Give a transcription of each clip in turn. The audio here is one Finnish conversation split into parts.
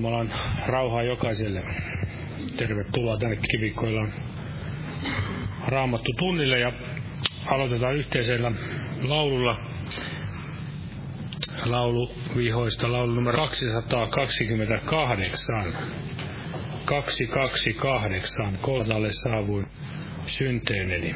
Jumalan rauhaa jokaiselle. Tervetuloa tänne kivikkoillaan raamattu tunnille ja aloitetaan yhteisellä laululla laulu vihoista, laulu numero 228. 228, koltalle saavuin synteeneni.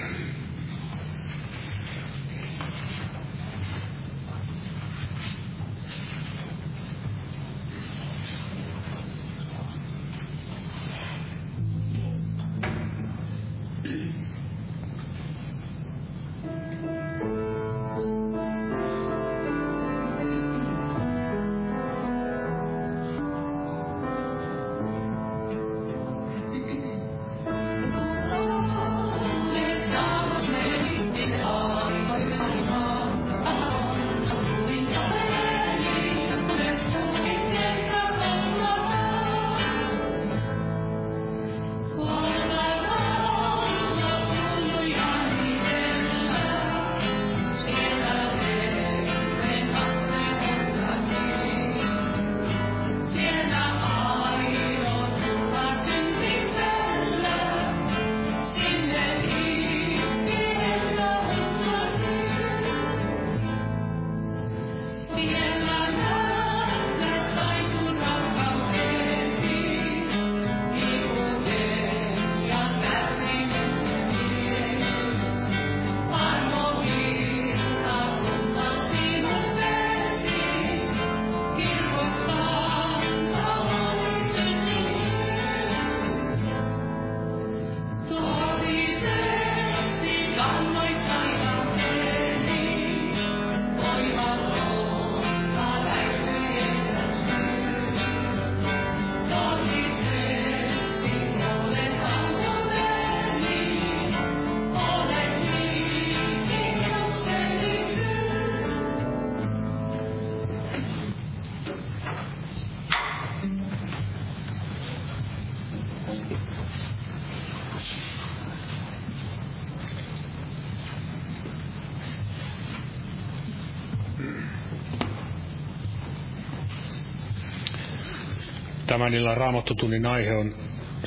Tämän illan raamattotunnin aihe on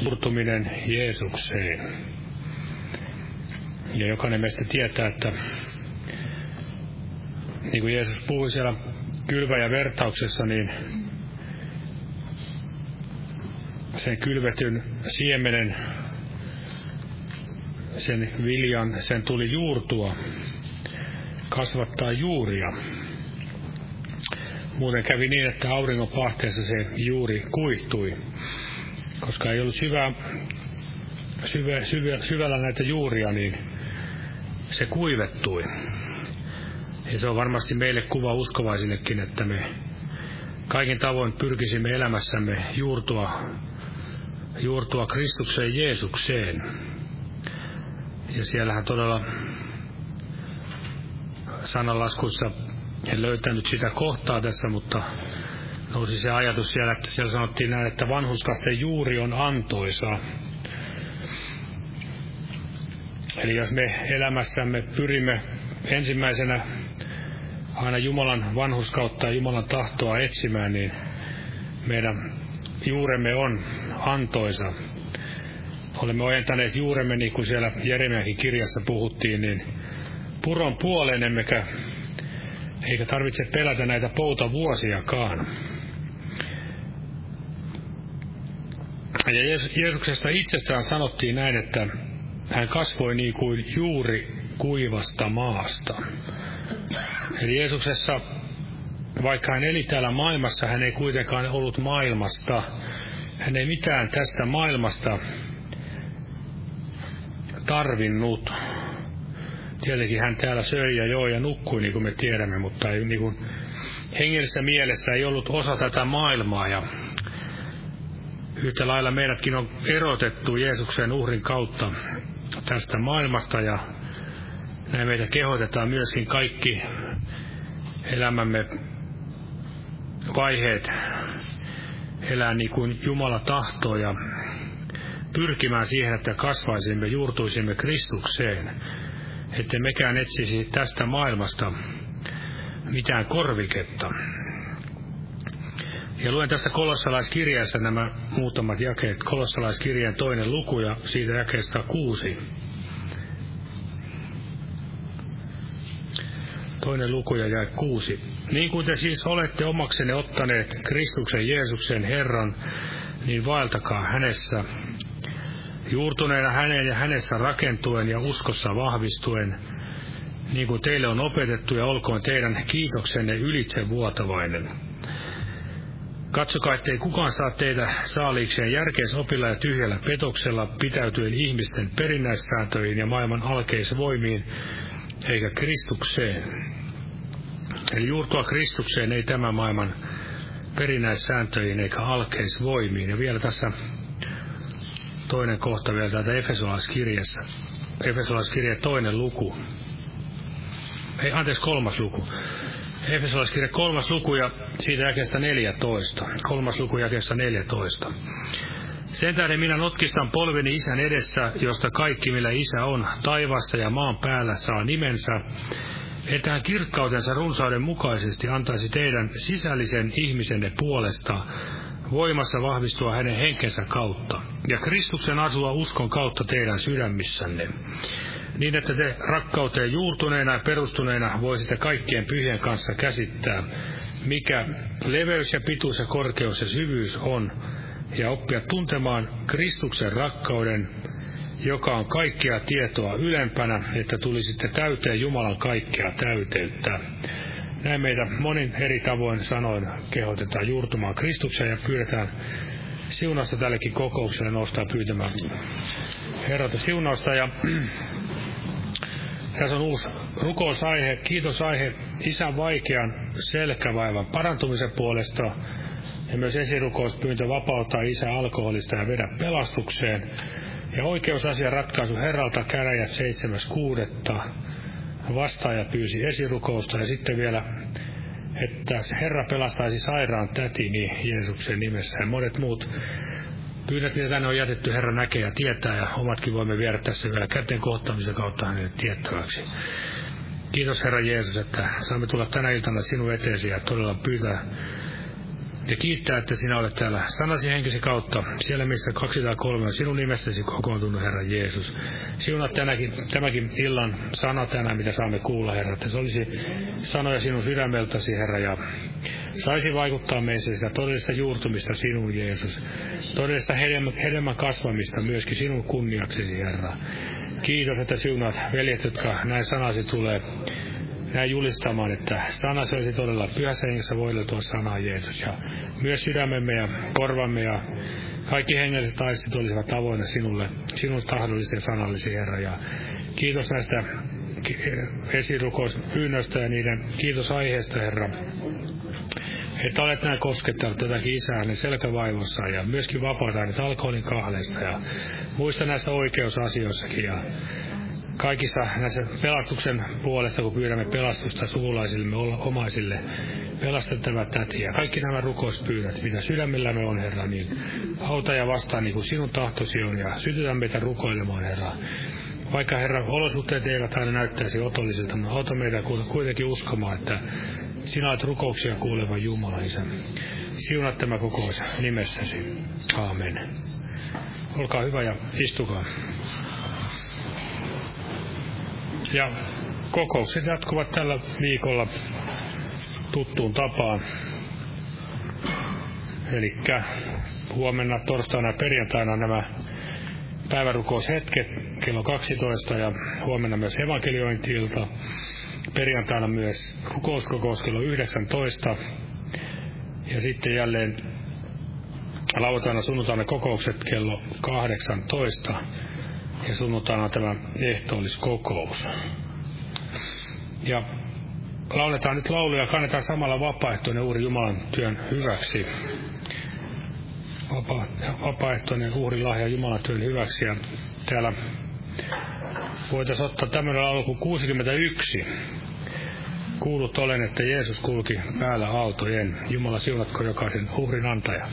murtuminen Jeesukseen. Ja jokainen meistä tietää, että niin kuin Jeesus puhui siellä kylvä- ja vertauksessa, niin sen kylvetyn siemenen, sen viljan, sen tuli juurtua, kasvattaa juuria. Muuten kävi niin, että auringon pahteessa se juuri kuihtui, koska ei ollut syvä, syvä, syvä, syvällä näitä juuria, niin se kuivettui. Ja se on varmasti meille kuva uskovaisillekin, että me kaikin tavoin pyrkisimme elämässämme juurtua, juurtua Kristukseen Jeesukseen. Ja siellähän todella sananlaskussa en löytänyt sitä kohtaa tässä, mutta nousi se ajatus siellä, että siellä sanottiin näin, että vanhuskasten juuri on antoisa. Eli jos me elämässämme pyrimme ensimmäisenä aina Jumalan vanhuskautta ja Jumalan tahtoa etsimään, niin meidän juuremme on antoisa. Olemme ojentaneet juuremme, niin kuin siellä Jeremiakin kirjassa puhuttiin, niin puron puoleen emmekä eikä tarvitse pelätä näitä pouta vuosiakaan. Ja Jeesuksesta itsestään sanottiin näin, että hän kasvoi niin kuin juuri kuivasta maasta. Eli Jeesuksessa, vaikka hän eli täällä maailmassa, hän ei kuitenkaan ollut maailmasta. Hän ei mitään tästä maailmasta tarvinnut. Tietenkin hän täällä söi ja joi ja nukkui, niin kuin me tiedämme, mutta ei, niin kuin, hengellisessä mielessä ei ollut osa tätä maailmaa. Ja yhtä lailla meidätkin on erotettu Jeesuksen uhrin kautta tästä maailmasta ja näin meitä kehotetaan myöskin kaikki elämämme vaiheet elää niin kuin Jumala tahtoo ja pyrkimään siihen, että kasvaisimme, juurtuisimme Kristukseen että mekään etsisi tästä maailmasta mitään korviketta. Ja luen tässä kolossalaiskirjassa nämä muutamat jakeet. Kolossalaiskirjeen toinen luku ja siitä jakeesta kuusi. Toinen luku ja jae kuusi. Niin kuin te siis olette omaksenne ottaneet Kristuksen Jeesuksen Herran, niin vaeltakaa hänessä, juurtuneena häneen ja hänessä rakentuen ja uskossa vahvistuen, niin kuin teille on opetettu ja olkoon teidän kiitoksenne ylitse vuotavainen. Katsokaa, ettei kukaan saa teitä saaliikseen järkeisopilla ja tyhjällä petoksella pitäytyen ihmisten perinnäissääntöihin ja maailman alkeisvoimiin, eikä Kristukseen. Eli juurtua Kristukseen ei tämä maailman perinnäissääntöihin eikä alkeisvoimiin. Ja vielä tässä toinen kohta vielä täältä Efesolaiskirjassa. Efesolaiskirja toinen luku. Ei, anteeksi, kolmas luku. Efesolaiskirja kolmas luku ja siitä jakeesta 14. Kolmas luku jakeesta 14. Sen tähden minä notkistan polveni isän edessä, josta kaikki millä isä on, taivassa ja maan päällä saa nimensä, että hän kirkkautensa runsauden mukaisesti antaisi teidän sisällisen ihmisenne puolesta voimassa vahvistua hänen henkensä kautta, ja Kristuksen asua uskon kautta teidän sydämissänne, niin että te rakkauteen juurtuneena ja perustuneena voisitte kaikkien pyhien kanssa käsittää, mikä leveys ja pituus ja korkeus ja syvyys on, ja oppia tuntemaan Kristuksen rakkauden, joka on kaikkea tietoa ylempänä, että tulisitte täyteen Jumalan kaikkea täyteyttä. Näin meitä monin eri tavoin sanoin kehotetaan juurtumaan Kristukseen ja pyydetään siunausta tällekin kokoukselle nostaa pyytämään Herralta siunausta. Ja tässä on uusi rukousaihe, kiitosaihe isän vaikean selkävaivan parantumisen puolesta ja myös esirukouspyyntö vapauttaa isä alkoholista ja vedä pelastukseen. Ja oikeusasia ratkaisu Herralta käräjät 7.6. Vastaaja pyysi esirukousta ja sitten vielä, että Herra pelastaisi sairaan tätini Jeesuksen nimessä ja monet muut pyynnöt, mitä tänne on jätetty, Herra näkee ja tietää, ja omatkin voimme viedä tässä vielä käteen kohtaamisen kautta hänelle tiettäväksi. Kiitos Herra Jeesus, että saamme tulla tänä iltana sinun eteesi ja todella pyytää ja kiittää, että sinä olet täällä sanasi henkisi kautta, siellä missä kaksi tai kolme on sinun nimessäsi kokoontunut, Herra Jeesus. Siunat tänäkin, tämäkin illan sana tänään, mitä saamme kuulla, Herra, että se olisi sanoja sinun sydämeltäsi, Herra, ja saisi vaikuttaa meissä sitä todellista juurtumista sinun, Jeesus. Todellista hedelmän kasvamista myöskin sinun kunniaksesi, Herra. Kiitos, että siunat veljet, jotka näin sanasi tulee näin julistamaan, että sana olisi todella pyhässä hengessä voideltua sanaa Jeesus. Ja myös sydämemme ja korvamme ja kaikki hengelliset taistit olisivat avoinna sinulle, sinun tahdollisia sanallisia Herra. Ja kiitos näistä esirukouspyynnöistä ja niiden kiitos aiheesta, Herra. Että olet näin koskettanut tätäkin isää niin selkävaivossa ja myöskin vapaata alkoholin kahleista ja muista näissä oikeusasioissakin. Ja kaikissa näissä pelastuksen puolesta, kun pyydämme pelastusta sukulaisillemme, omaisille, pelastettava täti ja kaikki nämä rukouspyynnöt, mitä sydämellämme on, Herra, niin auta ja vastaa niin kuin sinun tahtosi on ja sytytä meitä rukoilemaan, Herra. Vaikka Herra, olosuhteet eivät aina näyttäisi otollisilta, mutta auta meitä kuitenkin uskomaan, että sinä olet rukouksia kuuleva Jumala, Isä. Siunat tämä kokous nimessäsi. Aamen. Olkaa hyvä ja istukaa. Ja kokoukset jatkuvat tällä viikolla tuttuun tapaan. Eli huomenna, torstaina ja perjantaina nämä päivärukoushetket kello 12 ja huomenna myös evankeliointiilta. Perjantaina myös rukouskokous kello 19. Ja sitten jälleen lauantaina sunnuntaina kokoukset kello 18 ja sunnuntaina tämä ehtoolliskokous. Ja lauletaan nyt lauluja ja kannetaan samalla vapaaehtoinen uhri Jumalan työn hyväksi. Vapa, vapaaehtoinen uhrilahja Jumalan työn hyväksi. Ja täällä voitaisiin ottaa tämmöinen kuin 61. Kuulut olen, että Jeesus kulki päällä aaltojen. Jumala siunatko jokaisen uhrin antaja.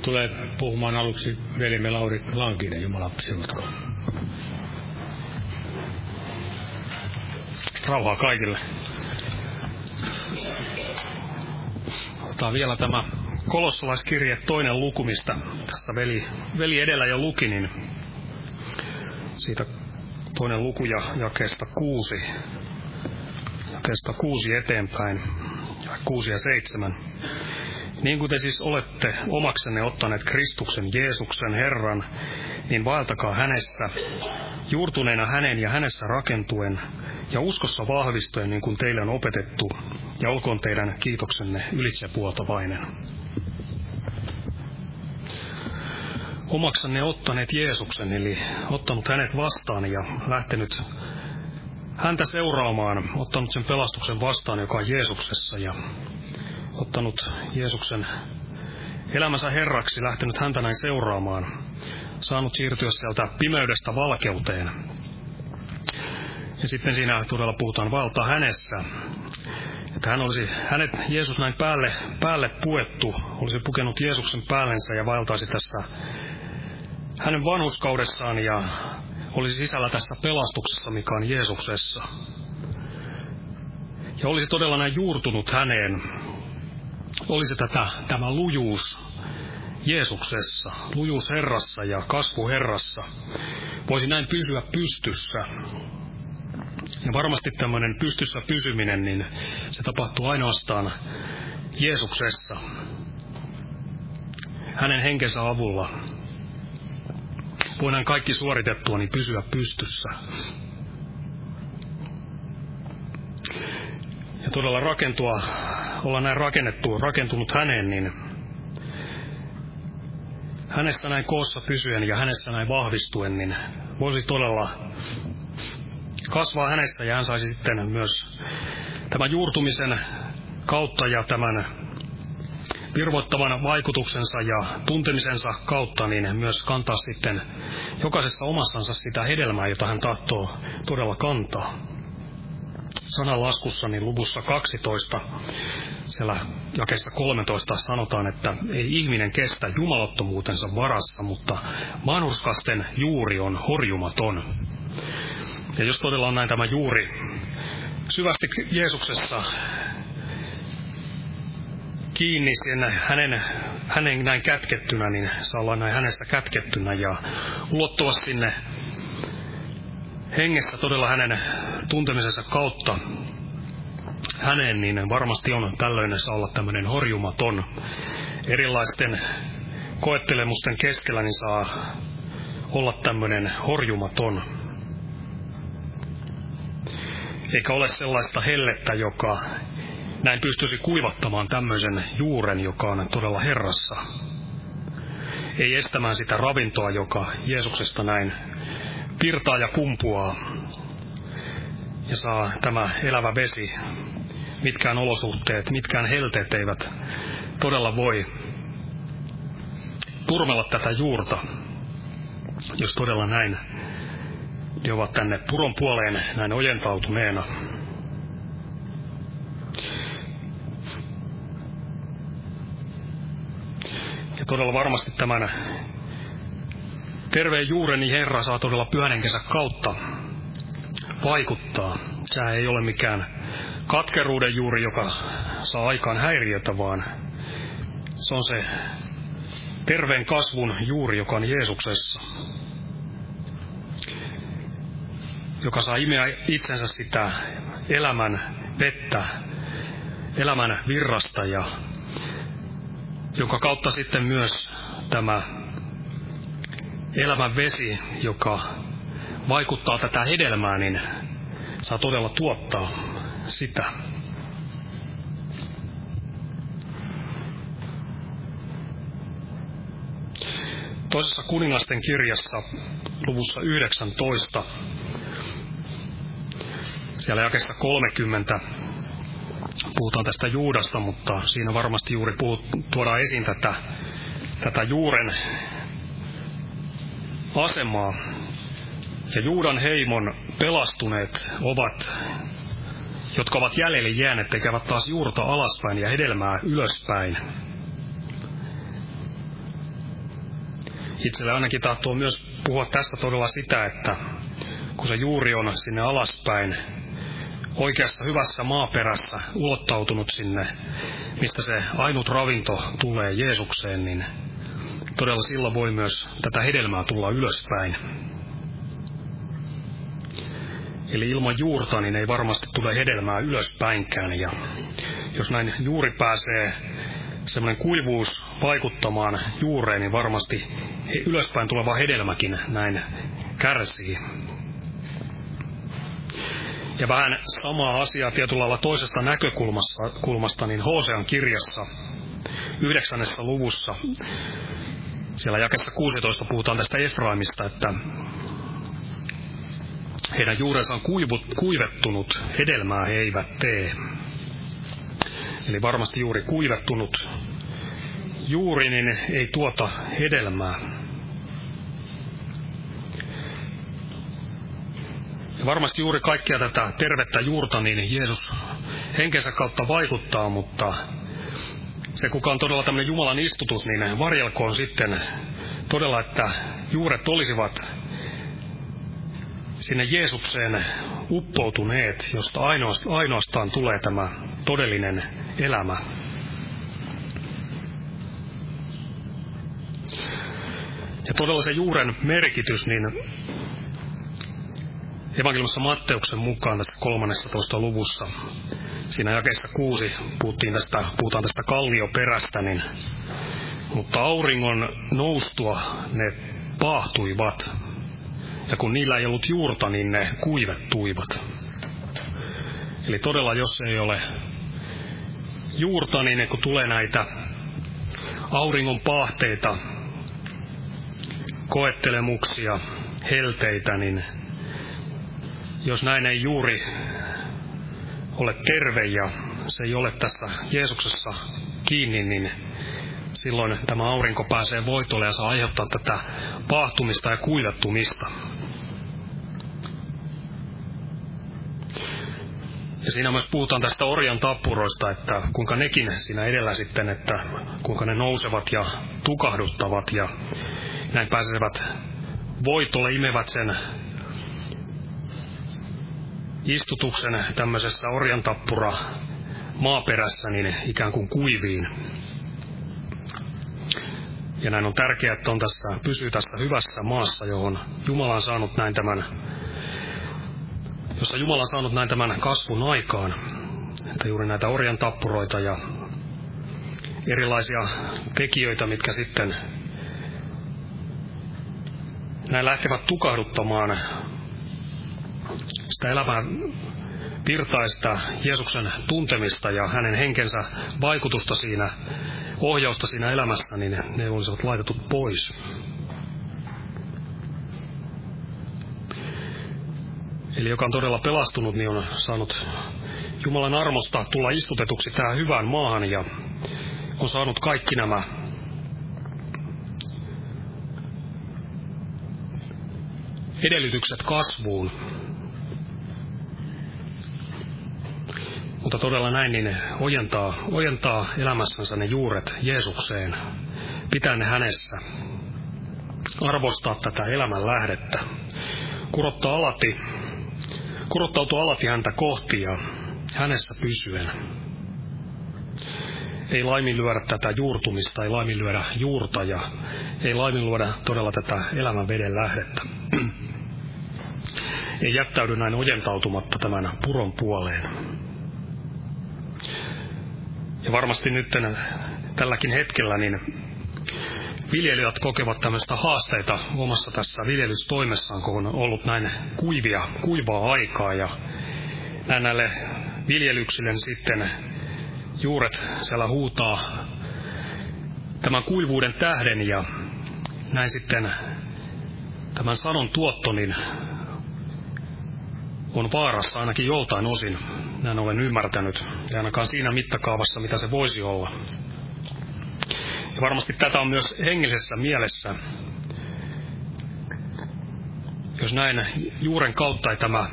Nyt tulee puhumaan aluksi velimme Lauri Lankinen, Jumala sinutko. Rauhaa kaikille. Otetaan vielä tämä kolossalaiskirje toinen luku, mistä tässä veli, veli edellä jo luki, niin siitä toinen luku ja jakeesta kuusi, jakeesta kuusi eteenpäin, kuusi ja seitsemän. Niin kuin te siis olette omaksenne ottaneet Kristuksen Jeesuksen Herran, niin vaeltakaa hänessä, juurtuneena hänen ja hänessä rakentuen, ja uskossa vahvistuen niin kuin teille on opetettu, ja olkoon teidän kiitoksenne ylitsepuoltavainen. Omaksanne ottaneet Jeesuksen, eli ottanut hänet vastaan ja lähtenyt häntä seuraamaan, ottanut sen pelastuksen vastaan, joka on Jeesuksessa, ja ottanut Jeesuksen elämänsä herraksi, lähtenyt häntä näin seuraamaan, saanut siirtyä sieltä pimeydestä valkeuteen. Ja sitten siinä todella puhutaan valta hänessä. Että hän olisi, hänet Jeesus näin päälle, päälle puettu, olisi pukenut Jeesuksen päällensä ja vaeltaisi tässä hänen vanhuskaudessaan ja olisi sisällä tässä pelastuksessa, mikä on Jeesuksessa. Ja olisi todella näin juurtunut häneen, olisi tätä, tämä lujuus Jeesuksessa, lujuus Herrassa ja kasvu Herrassa, voisi näin pysyä pystyssä. Ja varmasti tämmöinen pystyssä pysyminen, niin se tapahtuu ainoastaan Jeesuksessa, hänen henkensä avulla. Voidaan kaikki suoritettua, niin pysyä pystyssä. Ja todella rakentua olla näin rakennettu, rakentunut häneen, niin hänessä näin koossa pysyen ja hänessä näin vahvistuen, niin voisi todella kasvaa hänessä ja hän saisi sitten myös tämän juurtumisen kautta ja tämän virvoittavan vaikutuksensa ja tuntemisensa kautta, niin myös kantaa sitten jokaisessa omassansa sitä hedelmää, jota hän tahtoo todella kantaa sananlaskussa, niin luvussa 12, siellä jakessa 13 sanotaan, että ei ihminen kestä jumalottomuutensa varassa, mutta vanhurskasten juuri on horjumaton. Ja jos todella on näin tämä juuri syvästi Jeesuksessa kiinni sen hänen, hänen näin kätkettynä, niin saa olla näin hänessä kätkettynä ja ulottua sinne hengessä todella hänen tuntemisensa kautta häneen, niin varmasti on tällöin saa olla tämmöinen horjumaton. Erilaisten koettelemusten keskellä niin saa olla tämmöinen horjumaton. Eikä ole sellaista hellettä, joka näin pystyisi kuivattamaan tämmöisen juuren, joka on todella Herrassa. Ei estämään sitä ravintoa, joka Jeesuksesta näin virtaa ja kumpuaa ja saa tämä elävä vesi. Mitkään olosuhteet, mitkään helteet eivät todella voi turmella tätä juurta, jos todella näin ne ovat tänne puron puoleen näin ojentautuneena. Ja todella varmasti tämän terveen juureni Herra saa todella pyhänenkensä kautta vaikuttaa. Se ei ole mikään katkeruuden juuri, joka saa aikaan häiriötä, vaan se on se terveen kasvun juuri, joka on Jeesuksessa. Joka saa imeä itsensä sitä elämän vettä, elämän virrasta ja jonka kautta sitten myös tämä elämän vesi, joka vaikuttaa tätä hedelmää, niin saa todella tuottaa sitä. Toisessa kuningasten kirjassa luvussa 19, siellä jakessa 30, puhutaan tästä Juudasta, mutta siinä varmasti juuri puhut, tuodaan esiin tätä, tätä juuren asemaa. Ja Juudan heimon pelastuneet ovat, jotka ovat jäljelle jääneet, tekevät taas juurta alaspäin ja hedelmää ylöspäin. itselle ainakin tahtoo myös puhua tässä todella sitä, että kun se juuri on sinne alaspäin, oikeassa hyvässä maaperässä ulottautunut sinne, mistä se ainut ravinto tulee Jeesukseen, niin todella silloin voi myös tätä hedelmää tulla ylöspäin. Eli ilman juurta niin ei varmasti tule hedelmää ylöspäinkään. Ja jos näin juuri pääsee semmoinen kuivuus vaikuttamaan juureen, niin varmasti ylöspäin tuleva hedelmäkin näin kärsii. Ja vähän samaa asiaa tietyllä lailla toisesta näkökulmasta, kulmasta, niin Hosean kirjassa yhdeksännessä luvussa, siellä jakesta 16 puhutaan tästä Efraimista, että heidän juurensa on kuivut, kuivettunut, hedelmää he eivät tee. Eli varmasti juuri kuivettunut juuri, niin ei tuota hedelmää. Ja varmasti juuri kaikkia tätä tervettä juurta, niin Jeesus henkensä kautta vaikuttaa, mutta se kuka on todella tämmöinen Jumalan istutus, niin varjelkoon sitten todella, että juuret olisivat sinne Jeesukseen uppoutuneet, josta ainoastaan tulee tämä todellinen elämä. Ja todella se juuren merkitys, niin evankeliumissa Matteuksen mukaan tässä 13. luvussa, siinä jakeessa kuusi puhuttiin tästä, puhutaan tästä kallioperästä, niin, mutta auringon noustua ne paahtuivat ja kun niillä ei ollut juurta, niin ne kuivettuivat. Eli todella, jos ei ole juurta, niin kun tulee näitä auringon paahteita, koettelemuksia, helteitä, niin jos näin ei juuri ole terve ja se ei ole tässä Jeesuksessa kiinni, niin silloin tämä aurinko pääsee voitolle ja saa aiheuttaa tätä paahtumista ja kuivattumista. Ja siinä myös puhutaan tästä orjan tappuroista, että kuinka nekin siinä edellä sitten, että kuinka ne nousevat ja tukahduttavat ja näin pääsevät voitolle, imevät sen istutuksen tämmöisessä orjan tappura maaperässä niin ikään kuin kuiviin. Ja näin on tärkeää, että on tässä, pysyy tässä hyvässä maassa, johon Jumala on saanut näin tämän jossa Jumala on saanut näin tämän kasvun aikaan. Että juuri näitä orjan tappuroita ja erilaisia tekijöitä, mitkä sitten näin lähtevät tukahduttamaan sitä elämää virtaista Jeesuksen tuntemista ja hänen henkensä vaikutusta siinä, ohjausta siinä elämässä, niin ne olisivat laitettu pois. Eli joka on todella pelastunut, niin on saanut Jumalan armosta tulla istutetuksi tähän hyvään maahan ja on saanut kaikki nämä edellytykset kasvuun. Mutta todella näin, niin ojentaa, ojentaa elämässänsä ne juuret Jeesukseen, pitää ne hänessä, arvostaa tätä elämän lähdettä, kurottaa alati kurottautua alati häntä kohti ja hänessä pysyen. Ei laiminlyödä tätä juurtumista, ei laiminlyödä juurta ja ei laiminlyödä todella tätä elämän veden lähdettä. ei jättäydy näin ojentautumatta tämän puron puoleen. Ja varmasti nyt tälläkin hetkellä niin viljelijät kokevat tämmöistä haasteita omassa tässä viljelystoimessaan, kun on ollut näin kuivia, kuivaa aikaa. Ja näille viljelyksille sitten juuret siellä huutaa tämän kuivuuden tähden. Ja näin sitten tämän sadon tuotto niin on vaarassa ainakin joltain osin, näin olen ymmärtänyt, ja ainakaan siinä mittakaavassa, mitä se voisi olla. Ja varmasti tätä on myös hengellisessä mielessä. Jos näin juuren kautta ei tämä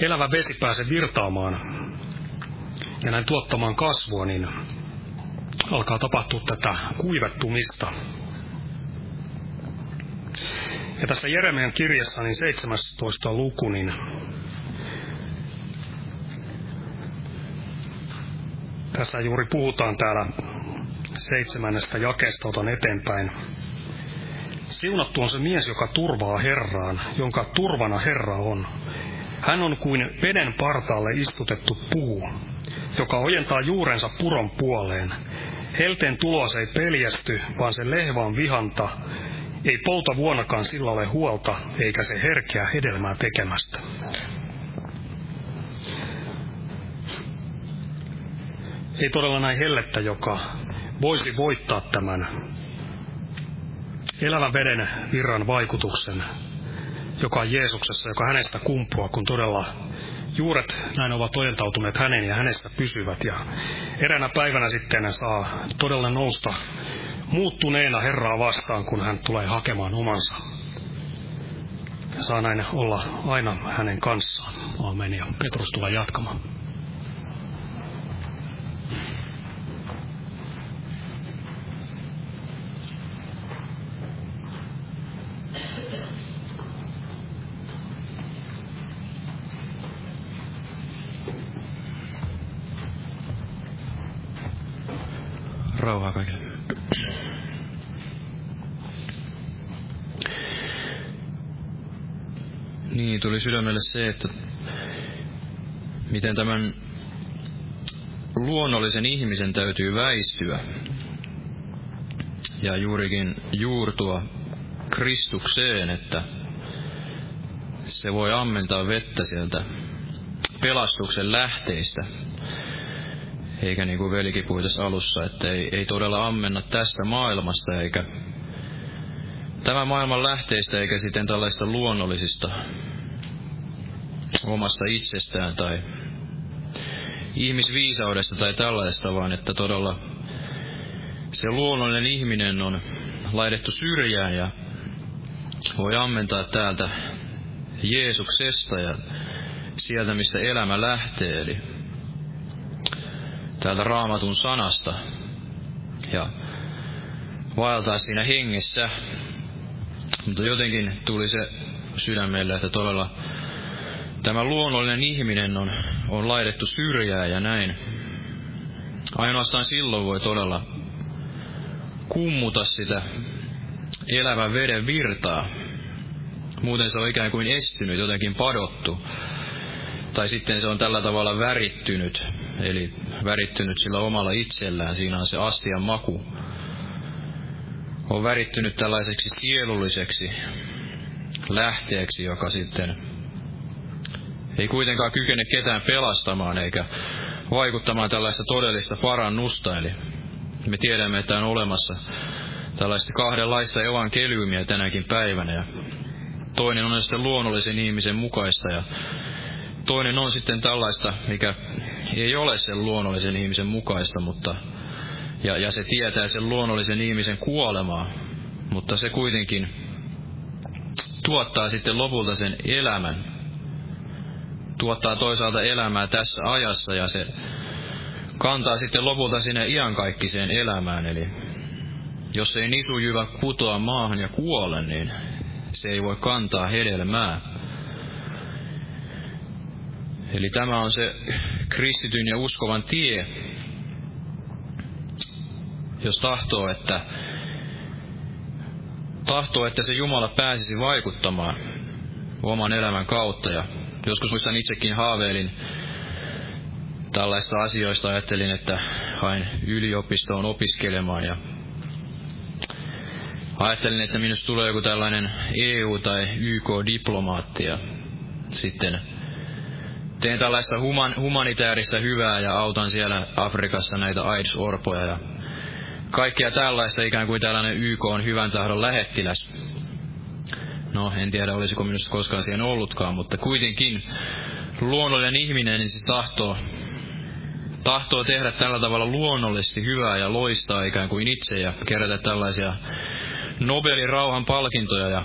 elävä vesi pääse virtaamaan ja näin tuottamaan kasvua, niin alkaa tapahtua tätä kuivettumista. Ja tässä Jeremian kirjassa, niin 17 luku, niin tässä juuri puhutaan täällä seitsemännestä jakeesta, otan eteenpäin. Siunattu on se mies, joka turvaa Herraan, jonka turvana Herra on. Hän on kuin veden partaalle istutettu puu, joka ojentaa juurensa puron puoleen. Helteen tulos ei peljästy, vaan se lehvaan vihanta. Ei pouta vuonakaan sillä ole huolta, eikä se herkeä hedelmää tekemästä. Ei todella näin hellettä, joka voisi voittaa tämän elävän veden virran vaikutuksen, joka on Jeesuksessa, joka hänestä kumpuaa, kun todella juuret näin ovat ojentautuneet hänen ja hänessä pysyvät. Ja eräänä päivänä sitten saa todella nousta muuttuneena Herraa vastaan, kun hän tulee hakemaan omansa. Saa näin olla aina hänen kanssaan. Aamen. Ja Petrus tulee jatkamaan. Tuli sydämelle se, että miten tämän luonnollisen ihmisen täytyy väistyä ja juurikin juurtua Kristukseen, että se voi ammentaa vettä sieltä pelastuksen lähteistä. Eikä niin kuin velikin puhui tässä alussa, että ei, ei todella ammenna tästä maailmasta, eikä tämän maailman lähteistä, eikä sitten tällaista luonnollisista omasta itsestään tai ihmisviisaudesta tai tällaista, vaan että todella se luonnollinen ihminen on laitettu syrjään ja voi ammentaa täältä Jeesuksesta ja sieltä, mistä elämä lähtee, eli täältä raamatun sanasta ja vaeltaa siinä hengessä. Mutta jotenkin tuli se sydämelle, että todella tämä luonnollinen ihminen on, on laitettu syrjään ja näin. Ainoastaan silloin voi todella kummuta sitä elävän veden virtaa. Muuten se on ikään kuin estynyt, jotenkin padottu. Tai sitten se on tällä tavalla värittynyt, eli värittynyt sillä omalla itsellään, siinä on se astian maku. On värittynyt tällaiseksi sielulliseksi lähteeksi, joka sitten ei kuitenkaan kykene ketään pelastamaan eikä vaikuttamaan tällaista todellista parannusta. Eli me tiedämme, että on olemassa tällaista kahdenlaista evankeliumia tänäkin päivänä. Ja toinen on sitten luonnollisen ihmisen mukaista ja toinen on sitten tällaista, mikä ei ole sen luonnollisen ihmisen mukaista, mutta ja, ja se tietää sen luonnollisen ihmisen kuolemaa, mutta se kuitenkin tuottaa sitten lopulta sen elämän. Tuottaa toisaalta elämää tässä ajassa ja se kantaa sitten lopulta sinne iankaikkiseen elämään. Eli jos ei nisujyvä kutoa maahan ja kuole, niin se ei voi kantaa hedelmää. Eli tämä on se kristityn ja uskovan tie, jos tahtoo, että tahtoo, että se Jumala pääsisi vaikuttamaan oman elämän kautta. Ja joskus muistan itsekin haaveilin tällaista asioista. Ajattelin, että hain yliopistoon opiskelemaan ja ajattelin, että minusta tulee joku tällainen EU- tai YK-diplomaatti ja sitten teen tällaista human, humanitaarista hyvää ja autan siellä Afrikassa näitä AIDS-orpoja ja kaikkea tällaista ikään kuin tällainen YK on hyvän tahdon lähettiläs. No, en tiedä olisiko minusta koskaan siihen ollutkaan, mutta kuitenkin luonnollinen ihminen niin siis tahtoo, tahtoo tehdä tällä tavalla luonnollisesti hyvää ja loistaa ikään kuin itse ja kerätä tällaisia Nobelin rauhan palkintoja ja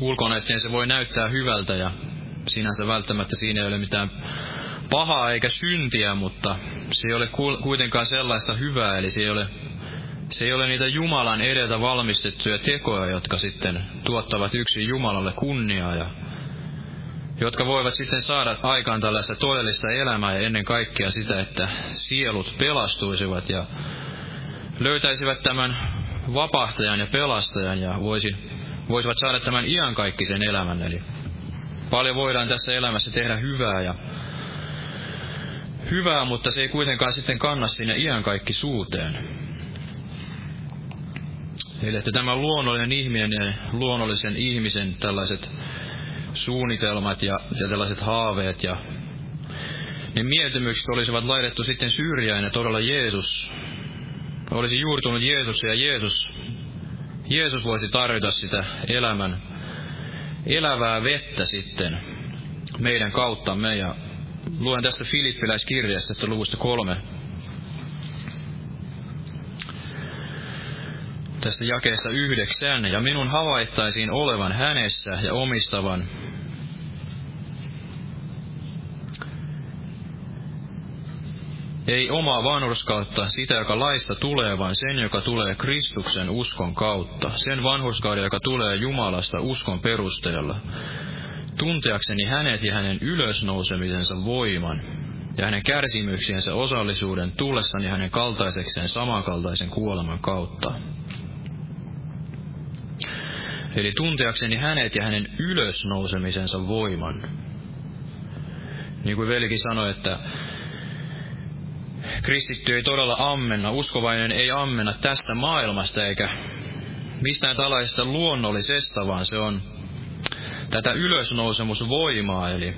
ulkonaisten se voi näyttää hyvältä ja sinänsä välttämättä siinä ei ole mitään pahaa eikä syntiä, mutta se ei ole kuitenkaan sellaista hyvää, eli se ei ole se ei ole niitä Jumalan edeltä valmistettuja tekoja, jotka sitten tuottavat yksin Jumalalle kunniaa ja jotka voivat sitten saada aikaan tällaista todellista elämää ja ennen kaikkea sitä, että sielut pelastuisivat ja löytäisivät tämän vapahtajan ja pelastajan ja voisi, voisivat saada tämän iankaikkisen elämän. Eli paljon voidaan tässä elämässä tehdä hyvää ja hyvää, mutta se ei kuitenkaan sitten kanna sinne iankaikkisuuteen. Eli että tämä luonnollinen ihminen luonnollisen ihmisen tällaiset suunnitelmat ja, ja tällaiset haaveet ja ne mieltymykset olisivat laitettu sitten syrjään ja todella Jeesus olisi juurtunut Jeesus ja Jeesus, Jeesus voisi tarjota sitä elämän, elävää vettä sitten meidän kauttamme ja luen tästä Filippiläiskirjasta, tästä luvusta kolme. Tästä jakeesta yhdeksän, ja minun havaittaisiin olevan hänessä ja omistavan. Ei omaa vanhurskautta sitä, joka laista tulee, vaan sen, joka tulee Kristuksen uskon kautta, sen vanhurskauden, joka tulee Jumalasta uskon perusteella, tunteakseni hänet ja hänen ylösnousemisensa voiman, ja hänen kärsimyksiensä osallisuuden tullessani hänen kaltaisekseen samankaltaisen kuoleman kautta. Eli tunteakseni hänet ja hänen ylösnousemisensa voiman. Niin kuin velikin sanoi, että kristitty ei todella ammenna, uskovainen ei ammenna tästä maailmasta eikä mistään tällaisesta luonnollisesta, vaan se on tätä ylösnousemusvoimaa, eli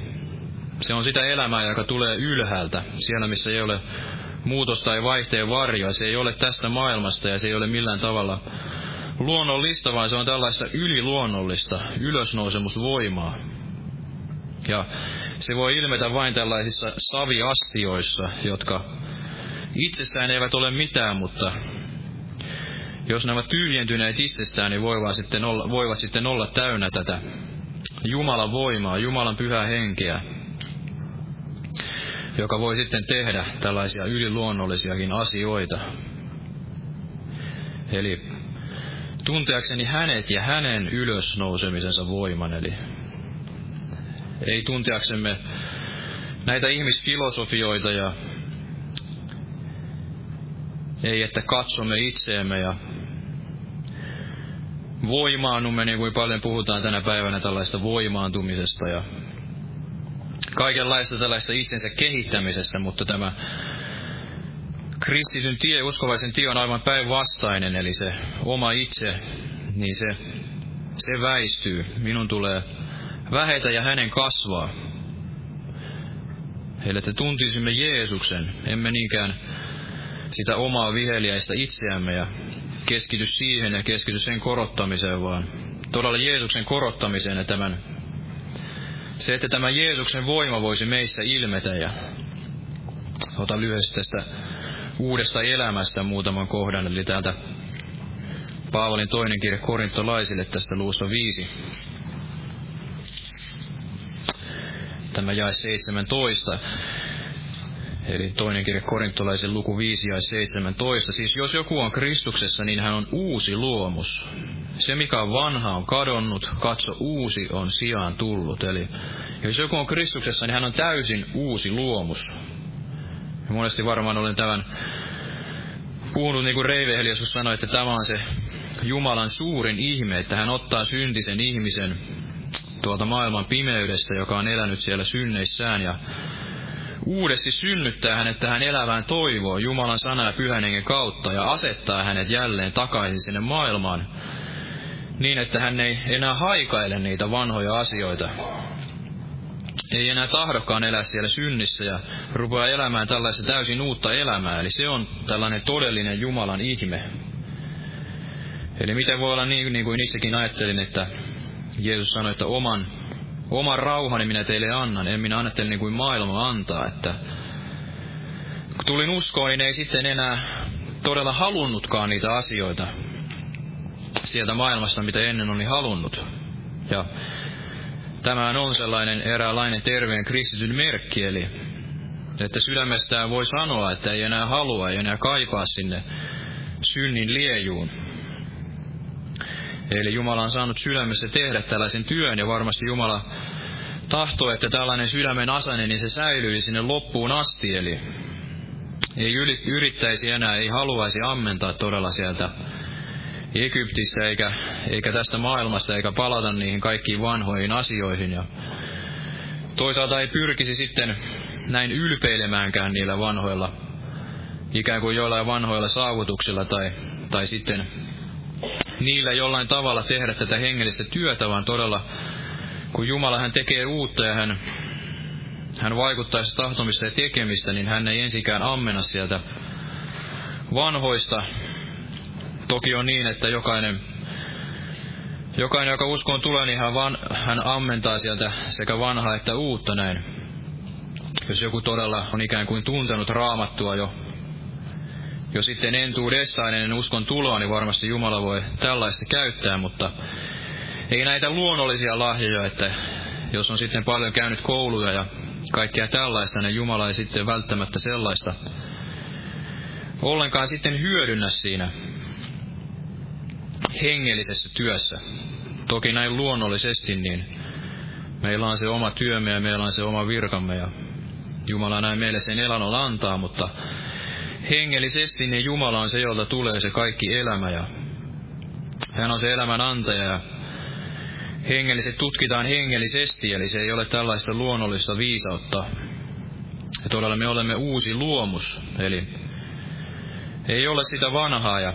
se on sitä elämää, joka tulee ylhäältä, siellä missä ei ole muutosta tai vaihteen varjoa, se ei ole tästä maailmasta ja se ei ole millään tavalla luonnollista, vaan se on tällaista yliluonnollista ylösnousemusvoimaa. Ja se voi ilmetä vain tällaisissa saviastioissa, jotka itsessään eivät ole mitään, mutta jos ovat tyhjentyneet itsestään, niin voivat sitten olla, voivat sitten olla täynnä tätä Jumalan voimaa, Jumalan pyhää henkeä, joka voi sitten tehdä tällaisia yliluonnollisiakin asioita. Eli tunteakseni hänet ja hänen ylösnousemisensa voiman, eli ei tunteaksemme näitä ihmisfilosofioita ja ei, että katsomme itseemme ja voimaannumme, niin kuin paljon puhutaan tänä päivänä tällaista voimaantumisesta ja kaikenlaista tällaista itsensä kehittämisestä, mutta tämä kristityn tie, uskovaisen tie on aivan päinvastainen, eli se oma itse, niin se, se väistyy. Minun tulee vähetä ja hänen kasvaa. Eli että tuntisimme Jeesuksen, emme niinkään sitä omaa viheliäistä itseämme ja keskity siihen ja keskity sen korottamiseen, vaan todella Jeesuksen korottamiseen ja tämän, se, että tämä Jeesuksen voima voisi meissä ilmetä ja ota lyhyesti tästä uudesta elämästä muutaman kohdan, eli täältä Paavalin toinen kirja korintolaisille tästä luusta viisi. Tämä jae 17. Eli toinen kirja korintolaisen luku 5 ja 17. Siis jos joku on Kristuksessa, niin hän on uusi luomus. Se, mikä on vanha, on kadonnut, katso uusi on sijaan tullut. Eli jos joku on Kristuksessa, niin hän on täysin uusi luomus. Ja monesti varmaan olen tämän puhunut, niin kuin Reive Heliasus sanoi, että tämä on se Jumalan suurin ihme, että hän ottaa syntisen ihmisen tuolta maailman pimeydestä, joka on elänyt siellä synneissään, ja uudesti synnyttää hänet tähän elävään toivoon Jumalan sana ja pyhän kautta ja asettaa hänet jälleen takaisin sinne maailmaan niin, että hän ei enää haikaile niitä vanhoja asioita. Ei enää tahdokaan elää siellä synnissä ja rupeaa elämään tällaista täysin uutta elämää. Eli se on tällainen todellinen Jumalan ihme. Eli miten voi olla niin, niin kuin itsekin ajattelin, että Jeesus sanoi, että oman Oman rauhani minä teille annan, en minä anna teille niin kuin maailma antaa, että kun tulin uskoon, niin ei sitten enää todella halunnutkaan niitä asioita sieltä maailmasta, mitä ennen oli halunnut. Ja tämä on sellainen eräänlainen terveen kristityn merkki, eli että sydämestään voi sanoa, että ei enää halua, ei enää kaipaa sinne synnin liejuun. Eli Jumala on saanut sydämessä tehdä tällaisen työn ja varmasti Jumala tahtoo, että tällainen sydämen asenne, niin se säilyisi sinne loppuun asti. Eli ei yrittäisi enää, ei haluaisi ammentaa todella sieltä Egyptissä eikä, eikä tästä maailmasta, eikä palata niihin kaikkiin vanhoihin asioihin. Ja toisaalta ei pyrkisi sitten näin ylpeilemäänkään niillä vanhoilla, ikään kuin joillain vanhoilla saavutuksilla tai, tai sitten niillä jollain tavalla tehdä tätä hengellistä työtä, vaan todella kun Jumala hän tekee uutta ja hän, hän vaikuttaa tahtomista ja tekemistä, niin hän ei ensikään ammena sieltä vanhoista. Toki on niin, että jokainen, jokainen joka uskoon tulee, niin hän, van, hän ammentaa sieltä sekä vanhaa että uutta näin. Jos joku todella on ikään kuin tuntenut raamattua jo, jo sitten entuudessaan ennen uskon tuloa, niin varmasti Jumala voi tällaista käyttää, mutta ei näitä luonnollisia lahjoja, että jos on sitten paljon käynyt kouluja ja kaikkea tällaista, niin Jumala ei sitten välttämättä sellaista ollenkaan sitten hyödynnä siinä hengellisessä työssä. Toki näin luonnollisesti, niin meillä on se oma työmme ja meillä on se oma virkamme ja Jumala näin meille sen elannon antaa, mutta hengellisesti niin Jumala on se, jolta tulee se kaikki elämä ja hän on se elämän antaja ja hengelliset tutkitaan hengellisesti, eli se ei ole tällaista luonnollista viisautta. Ja todella me olemme uusi luomus, eli ei ole sitä vanhaa ja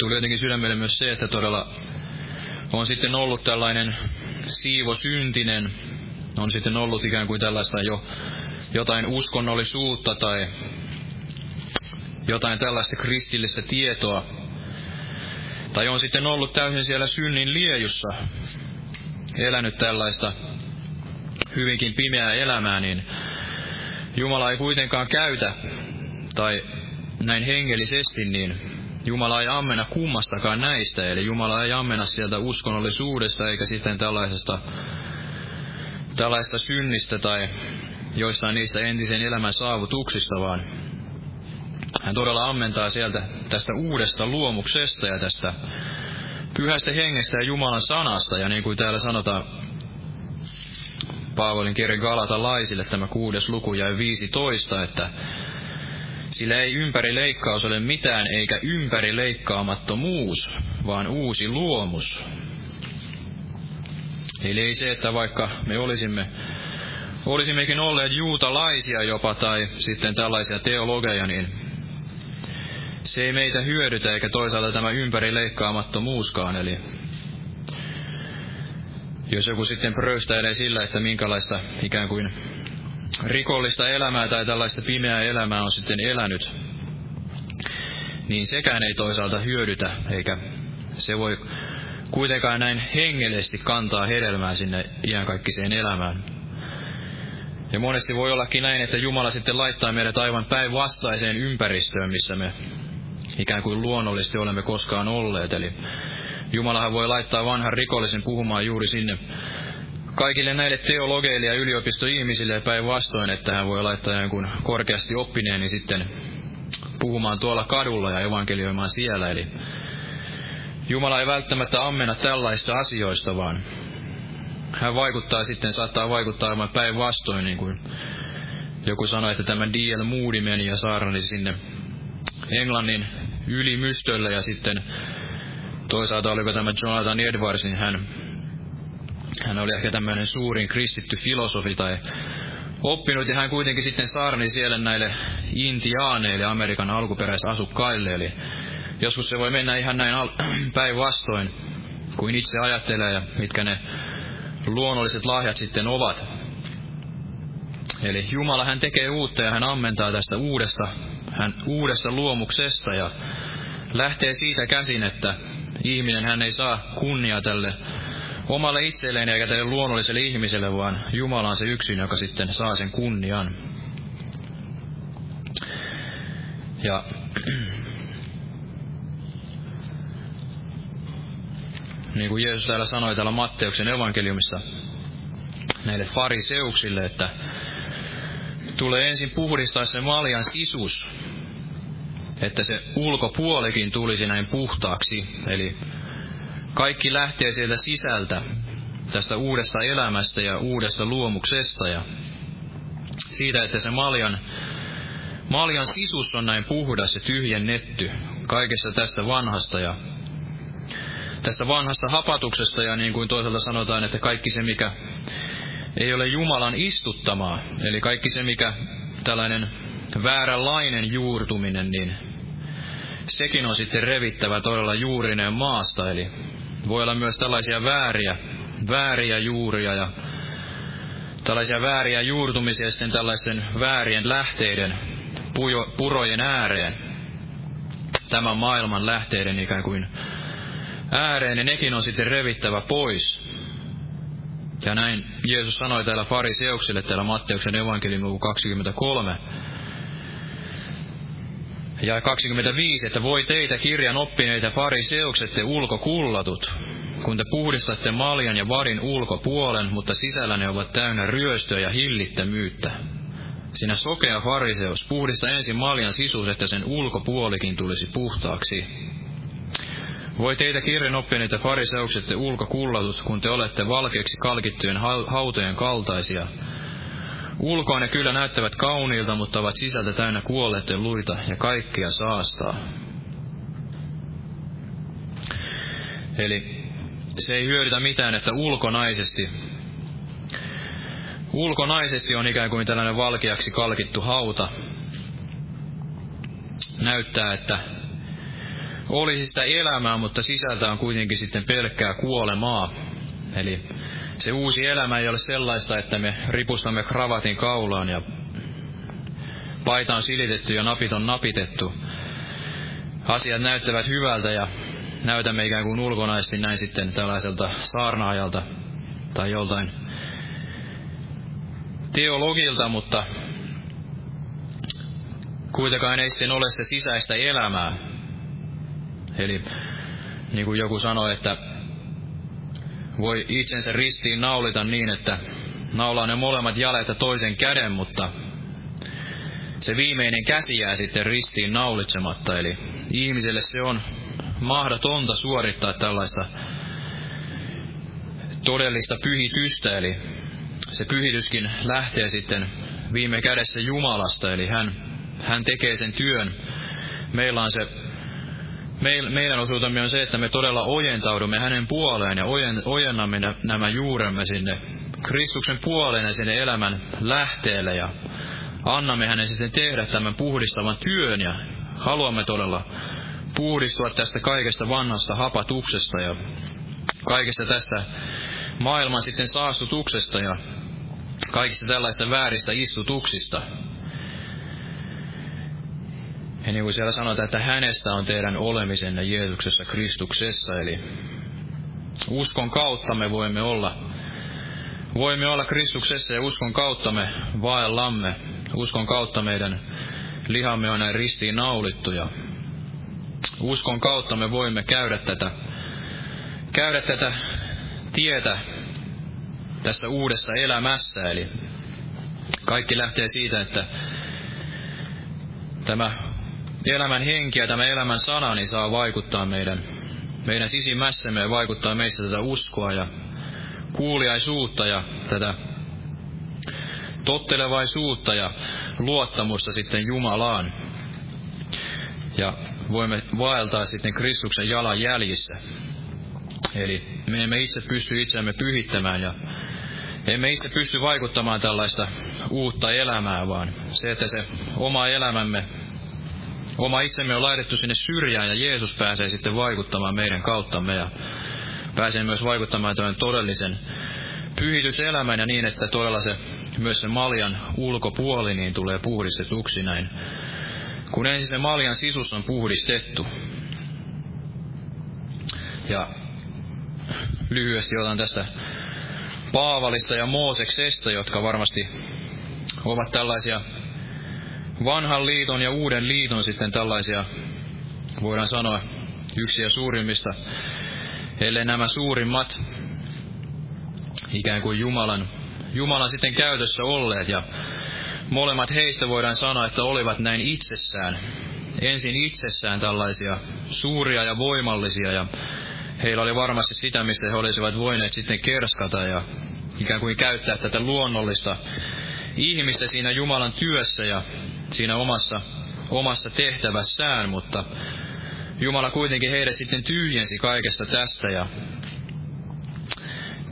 tuli jotenkin sydämelle myös se, että todella on sitten ollut tällainen siivosyntinen, on sitten ollut ikään kuin tällaista jo jotain uskonnollisuutta tai jotain tällaista kristillistä tietoa, tai on sitten ollut täysin siellä synnin liejussa, elänyt tällaista hyvinkin pimeää elämää, niin Jumala ei kuitenkaan käytä, tai näin hengellisesti, niin Jumala ei ammena kummastakaan näistä, eli Jumala ei ammena sieltä uskonnollisuudesta eikä sitten tällaisesta, tällaista synnistä tai joistain niistä entisen elämän saavutuksista, vaan hän todella ammentaa sieltä tästä uudesta luomuksesta ja tästä pyhästä hengestä ja Jumalan sanasta. Ja niin kuin täällä sanotaan Paavolin kirjan Galatalaisille tämä kuudes luku ja 15, että sillä ei ympäri leikkaus ole mitään eikä ympäri leikkaamattomuus, vaan uusi luomus. Eli ei se, että vaikka me olisimme olisimmekin olleet juutalaisia jopa tai sitten tällaisia teologeja, niin se ei meitä hyödytä eikä toisaalta tämä ympärileikkaamattomuuskaan. Eli jos joku sitten pröystäilee sillä, että minkälaista ikään kuin rikollista elämää tai tällaista pimeää elämää on sitten elänyt, niin sekään ei toisaalta hyödytä, eikä se voi kuitenkaan näin hengellisesti kantaa hedelmää sinne iankaikkiseen elämään. Ja monesti voi ollakin näin, että Jumala sitten laittaa meidät aivan päinvastaiseen ympäristöön, missä me ikään kuin luonnollisesti olemme koskaan olleet. Eli Jumalahan voi laittaa vanhan rikollisen puhumaan juuri sinne kaikille näille teologeille ja yliopistoihmisille päinvastoin, että hän voi laittaa jonkun korkeasti oppineen niin sitten puhumaan tuolla kadulla ja evankelioimaan siellä. Eli Jumala ei välttämättä ammena tällaista asioista, vaan hän vaikuttaa sitten, saattaa vaikuttaa aivan päinvastoin, niin kuin joku sanoi, että tämä D.L. Moody meni ja saarnasi sinne Englannin ylimystölle ja sitten toisaalta oliko tämä Jonathan Edwardsin, hän, hän oli ehkä tämmöinen suurin kristitty filosofi tai oppinut ja hän kuitenkin sitten saarni siellä näille intiaaneille, Amerikan alkuperäisasukkaille, eli joskus se voi mennä ihan näin al- päinvastoin kuin itse ajattelee ja mitkä ne luonnolliset lahjat sitten ovat. Eli Jumala hän tekee uutta ja hän ammentaa tästä uudesta, hän uudesta luomuksesta ja lähtee siitä käsin, että ihminen hän ei saa kunnia tälle omalle itselleen eikä tälle luonnolliselle ihmiselle, vaan Jumala on se yksin, joka sitten saa sen kunnian. Ja niin kuin Jeesus täällä sanoi täällä Matteuksen evankeliumissa näille fariseuksille, että tulee ensin puhdistaa se maljan sisus, että se ulkopuolikin tulisi näin puhtaaksi. Eli kaikki lähtee sieltä sisältä, tästä uudesta elämästä ja uudesta luomuksesta ja siitä, että se maljan, maljan sisus on näin puhdas ja tyhjennetty kaikesta tästä vanhasta ja tästä vanhasta hapatuksesta ja niin kuin toisaalta sanotaan, että kaikki se, mikä ei ole Jumalan istuttamaa, eli kaikki se, mikä tällainen vääränlainen juurtuminen, niin sekin on sitten revittävä todella juurineen maasta, eli voi olla myös tällaisia vääriä, vääriä juuria ja tällaisia vääriä juurtumisia sitten tällaisten väärien lähteiden, pujo, purojen ääreen, tämän maailman lähteiden ikään kuin ääreen, niin nekin on sitten revittävä pois. Ja näin Jeesus sanoi täällä fariseuksille täällä Matteuksen evankeliumi 23, ja 25, että voi teitä kirjan oppineita fariseukset te ulkokullatut, kun te puhdistatte maljan ja varin ulkopuolen, mutta sisällä ne ovat täynnä ryöstöä ja hillittömyyttä. Sinä sokea fariseus, puhdista ensin maljan sisus, että sen ulkopuolikin tulisi puhtaaksi. Voi teitä kirjan oppineita fariseukset te ulkokullatut, kun te olette valkeiksi kalkittujen hautojen kaltaisia, Ulkoa ne kyllä näyttävät kauniilta, mutta ovat sisältä täynnä kuolleiden luita ja kaikkia saastaa. Eli se ei hyödytä mitään, että ulkonaisesti, ulkonaisesti on ikään kuin tällainen valkeaksi kalkittu hauta. Näyttää, että olisi sitä elämää, mutta sisältä on kuitenkin sitten pelkkää kuolemaa. Eli se uusi elämä ei ole sellaista, että me ripustamme kravatin kaulaan ja paita on silitetty ja napit on napitettu. Asiat näyttävät hyvältä ja näytämme ikään kuin ulkonaisesti näin sitten tällaiselta saarnaajalta tai joltain teologilta, mutta kuitenkaan ei sitten ole se sisäistä elämää. Eli niin kuin joku sanoi, että voi itsensä ristiin naulita niin, että naulaa ne molemmat ja toisen käden, mutta se viimeinen käsi jää sitten ristiin naulitsematta. Eli ihmiselle se on mahdotonta suorittaa tällaista todellista pyhitystä, eli se pyhityskin lähtee sitten viime kädessä Jumalasta, eli hän, hän tekee sen työn. Meillä on se meidän osuutemme on se, että me todella ojentaudumme hänen puoleen ja ojennamme nämä juuremme sinne Kristuksen puoleen ja sinne elämän lähteelle ja annamme hänen sitten tehdä tämän puhdistavan työn ja haluamme todella puhdistua tästä kaikesta vanhasta hapatuksesta ja kaikesta tästä maailman sitten saastutuksesta ja kaikista tällaista vääristä istutuksista. Ja niin kuin siellä sanotaan, että hänestä on teidän olemisenne Jeesuksessa Kristuksessa, eli uskon kautta me voimme olla, voimme olla Kristuksessa ja uskon kautta me vaellamme, uskon kautta meidän lihamme on näin ristiin naulittu ja uskon kautta me voimme käydä tätä, käydä tätä tietä tässä uudessa elämässä, eli kaikki lähtee siitä, että tämä elämän henki ja tämä elämän sana niin saa vaikuttaa meidän, meidän sisimmässämme ja vaikuttaa meissä tätä uskoa ja kuuliaisuutta ja tätä tottelevaisuutta ja luottamusta sitten Jumalaan. Ja voimme vaeltaa sitten Kristuksen jalan jäljissä. Eli me emme itse pysty itseämme pyhittämään ja emme itse pysty vaikuttamaan tällaista uutta elämää, vaan se, että se oma elämämme Oma itsemme on laitettu sinne syrjään ja Jeesus pääsee sitten vaikuttamaan meidän kauttamme ja pääsee myös vaikuttamaan tämän todellisen pyhityselämän ja niin, että todella se, myös se maljan ulkopuoli niin tulee puhdistetuksi näin. Kun ensin se maljan sisus on puhdistettu. Ja lyhyesti otan tästä Paavalista ja Mooseksesta, jotka varmasti ovat tällaisia vanhan liiton ja uuden liiton sitten tällaisia, voidaan sanoa, yksi ja suurimmista, ellei nämä suurimmat, ikään kuin Jumalan, Jumalan sitten käytössä olleet. Ja molemmat heistä voidaan sanoa, että olivat näin itsessään ensin itsessään tällaisia suuria ja voimallisia ja heillä oli varmasti sitä, mistä he olisivat voineet sitten kerskata ja ikään kuin käyttää tätä luonnollista ihmistä siinä Jumalan työssä ja siinä omassa, omassa tehtävässään, mutta Jumala kuitenkin heidät sitten tyhjensi kaikesta tästä ja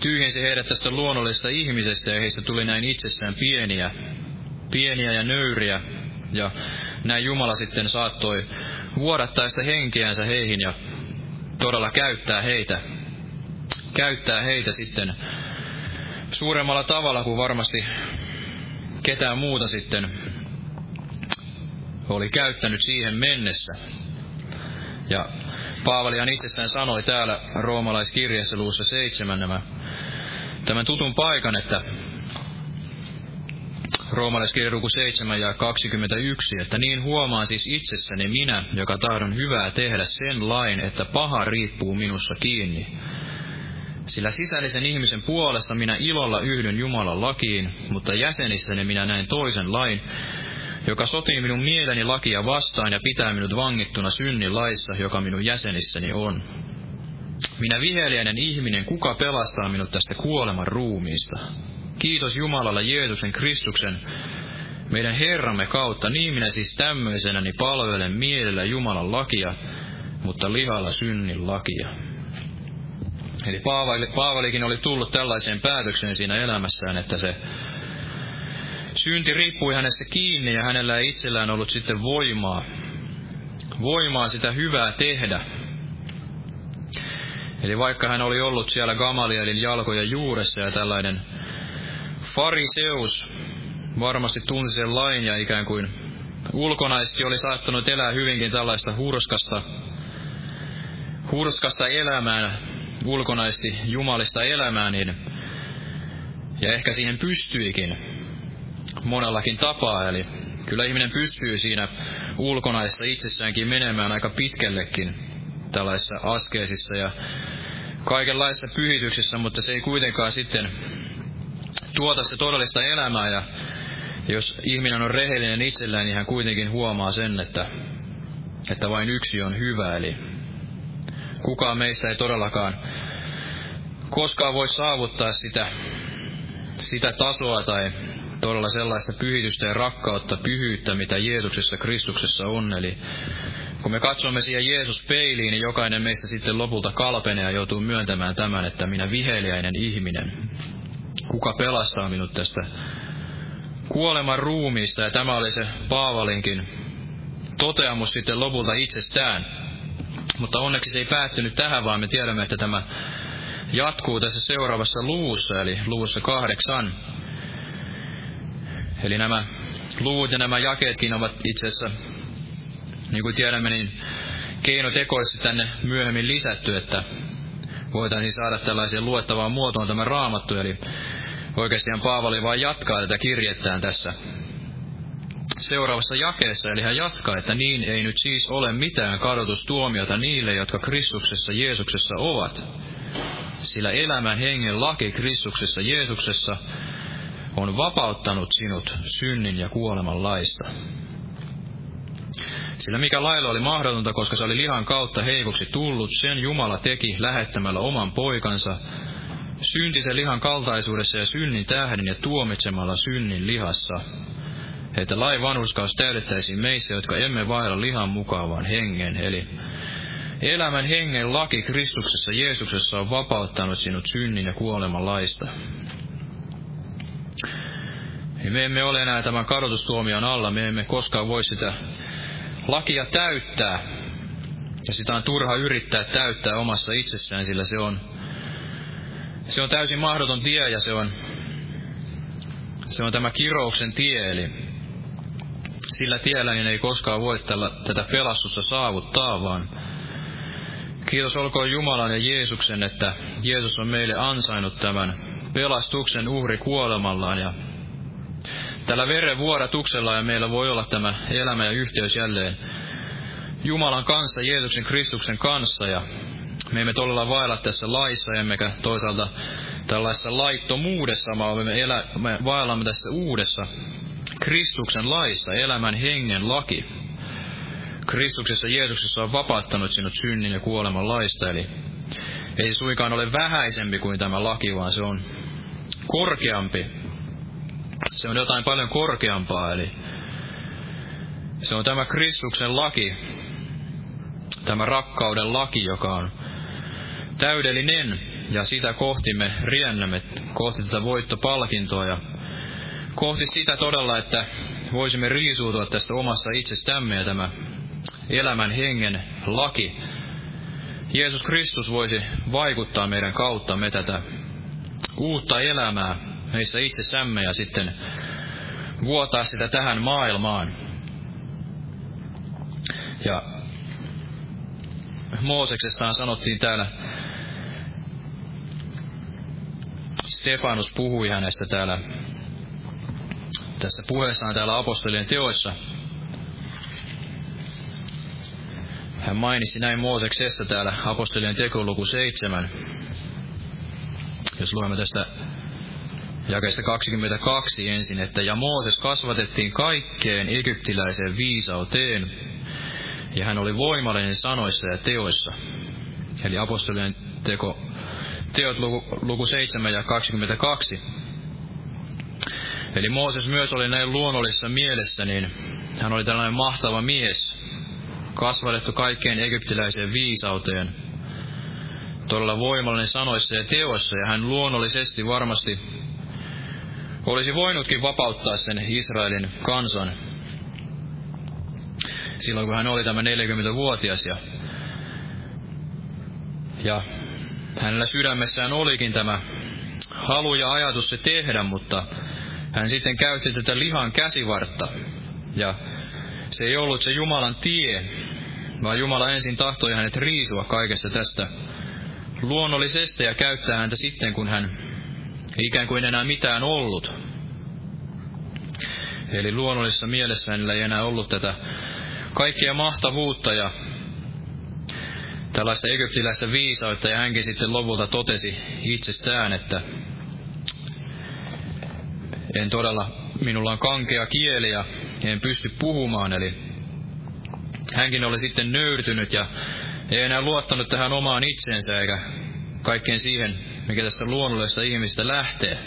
tyhjensi heidät tästä luonnollisesta ihmisestä ja heistä tuli näin itsessään pieniä, pieniä ja nöyriä. Ja näin Jumala sitten saattoi vuodattaa sitä henkeänsä heihin ja todella käyttää heitä, käyttää heitä sitten suuremmalla tavalla kuin varmasti ketään muuta sitten oli käyttänyt siihen mennessä. Ja Paavalihan itsestään sanoi täällä roomalaiskirjassa luussa seitsemän nämä, tämän tutun paikan, että Roomalaiskirja luku 7 ja 21, että niin huomaan siis itsessäni minä, joka tahdon hyvää tehdä sen lain, että paha riippuu minussa kiinni. Sillä sisällisen ihmisen puolesta minä ilolla yhdyn Jumalan lakiin, mutta jäsenissäni minä näen toisen lain, joka sotii minun mieleni lakia vastaan ja pitää minut vangittuna synnin laissa, joka minun jäsenissäni on. Minä viheliäinen ihminen, kuka pelastaa minut tästä kuoleman ruumiista? Kiitos Jumalalle Jeesuksen Kristuksen, meidän Herramme kautta, niin minä siis tämmöisenäni palvelen mielellä Jumalan lakia, mutta lihalla synnin lakia. Eli Paavali, Paavalikin oli tullut tällaiseen päätökseen siinä elämässään, että se synti riippui hänessä kiinni ja hänellä ei itsellään ollut sitten voimaa, voimaa sitä hyvää tehdä. Eli vaikka hän oli ollut siellä Gamalielin jalkojen juuressa ja tällainen fariseus varmasti tunsi sen lain ja ikään kuin ulkonaisesti oli saattanut elää hyvinkin tällaista hurskasta, hurskasta elämää, ulkonaisesti jumalista elämää, niin ja ehkä siihen pystyikin monellakin tapaa. Eli kyllä ihminen pystyy siinä ulkonaissa itsessäänkin menemään aika pitkällekin tällaisissa askeisissa ja kaikenlaisissa pyhityksissä, mutta se ei kuitenkaan sitten tuota se todellista elämää ja jos ihminen on rehellinen itsellään, niin hän kuitenkin huomaa sen, että, että vain yksi on hyvä, eli kukaan meistä ei todellakaan koskaan voi saavuttaa sitä, sitä tasoa tai todella sellaista pyhitystä ja rakkautta, pyhyyttä, mitä Jeesuksessa Kristuksessa on. Eli kun me katsomme siihen Jeesus peiliin, niin jokainen meistä sitten lopulta kalpenee ja joutuu myöntämään tämän, että minä viheliäinen ihminen. Kuka pelastaa minut tästä kuoleman ruumiista? Ja tämä oli se Paavalinkin toteamus sitten lopulta itsestään. Mutta onneksi se ei päättynyt tähän, vaan me tiedämme, että tämä jatkuu tässä seuraavassa luvussa, eli luvussa kahdeksan. Eli nämä luvut ja nämä jakeetkin ovat itse asiassa, niin kuin tiedämme, niin keinotekoisesti tänne myöhemmin lisätty, että voitaisiin saada tällaisen luettavaan muotoon tämä raamattu. Eli oikeastihan Paavali vain jatkaa tätä kirjettään tässä seuraavassa jakeessa, eli hän jatkaa, että niin ei nyt siis ole mitään kadotustuomiota niille, jotka Kristuksessa Jeesuksessa ovat. Sillä elämän hengen laki Kristuksessa Jeesuksessa on vapauttanut sinut synnin ja kuoleman laista. Sillä mikä lailla oli mahdotonta, koska se oli lihan kautta heikoksi tullut, sen Jumala teki lähettämällä oman poikansa, syntisen lihan kaltaisuudessa ja synnin tähden ja tuomitsemalla synnin lihassa, että lain vanhuskaus täydettäisiin meissä, jotka emme vailla lihan mukaan, hengen, eli elämän hengen laki Kristuksessa Jeesuksessa on vapauttanut sinut synnin ja kuoleman laista. Me emme ole enää tämän kadotustuomion alla, me emme koskaan voi sitä lakia täyttää. Ja sitä on turha yrittää täyttää omassa itsessään, sillä se on, se on täysin mahdoton tie ja se on, se on tämä kirouksen tie, eli sillä tiellä niin ei koskaan voi tällä, tätä pelastusta saavuttaa, vaan kiitos olkoon Jumalan ja Jeesuksen, että Jeesus on meille ansainnut tämän pelastuksen uhri kuolemallaan ja tällä veren vuodatuksella ja meillä voi olla tämä elämä ja yhteys jälleen Jumalan kanssa, Jeesuksen Kristuksen kanssa ja me emme todella vailla tässä laissa, emmekä toisaalta tällaisessa laittomuudessa, vaan me, elä, me vaellamme tässä uudessa Kristuksen laissa, elämän hengen laki. Kristuksessa Jeesuksessa on vapauttanut sinut synnin ja kuoleman laista, eli ei suinkaan ole vähäisempi kuin tämä laki, vaan se on korkeampi. Se on jotain paljon korkeampaa, eli se on tämä Kristuksen laki, tämä rakkauden laki, joka on täydellinen, ja sitä kohti me riennämme, kohti tätä voittopalkintoa, ja kohti sitä todella, että voisimme riisuutua tästä omasta itsestämme, ja tämä elämän hengen laki, Jeesus Kristus voisi vaikuttaa meidän me tätä uutta elämää meissä itsessämme ja sitten vuotaa sitä tähän maailmaan. Ja Mooseksestaan sanottiin täällä, Stefanus puhui hänestä täällä, tässä puheessaan täällä apostolien teoissa. Hän mainitsi näin Mooseksesta täällä apostolien tekoluku 7. Jos luemme tästä jakeesta 22 ensin, että ja Mooses kasvatettiin kaikkeen egyptiläiseen viisauteen, ja hän oli voimallinen sanoissa ja teoissa. Eli apostolien teko, teot luku, luku 7 ja 22. Eli Mooses myös oli näin luonnollisessa mielessä, niin hän oli tällainen mahtava mies, kasvatettu kaikkeen egyptiläiseen viisauteen, todella voimallinen sanoissa ja teoissa, ja hän luonnollisesti varmasti olisi voinutkin vapauttaa sen Israelin kansan silloin, kun hän oli tämä 40-vuotias. Ja, ja hänellä sydämessään olikin tämä halu ja ajatus se tehdä, mutta hän sitten käytti tätä lihan käsivartta. Ja se ei ollut se Jumalan tie, vaan Jumala ensin tahtoi hänet riisua kaikesta tästä luonnollisesti ja käyttää häntä sitten, kun hän ikään kuin enää mitään ollut. Eli luonnollisessa mielessä hänellä ei enää ollut tätä kaikkea mahtavuutta ja tällaista egyptiläistä viisautta, ja hänkin sitten lopulta totesi itsestään, että en todella, minulla on kankea kieli ja en pysty puhumaan, eli hänkin oli sitten nöyrtynyt ja ei enää luottanut tähän omaan itseensä eikä kaikkeen siihen, mikä tästä luonnollisesta ihmistä lähtee.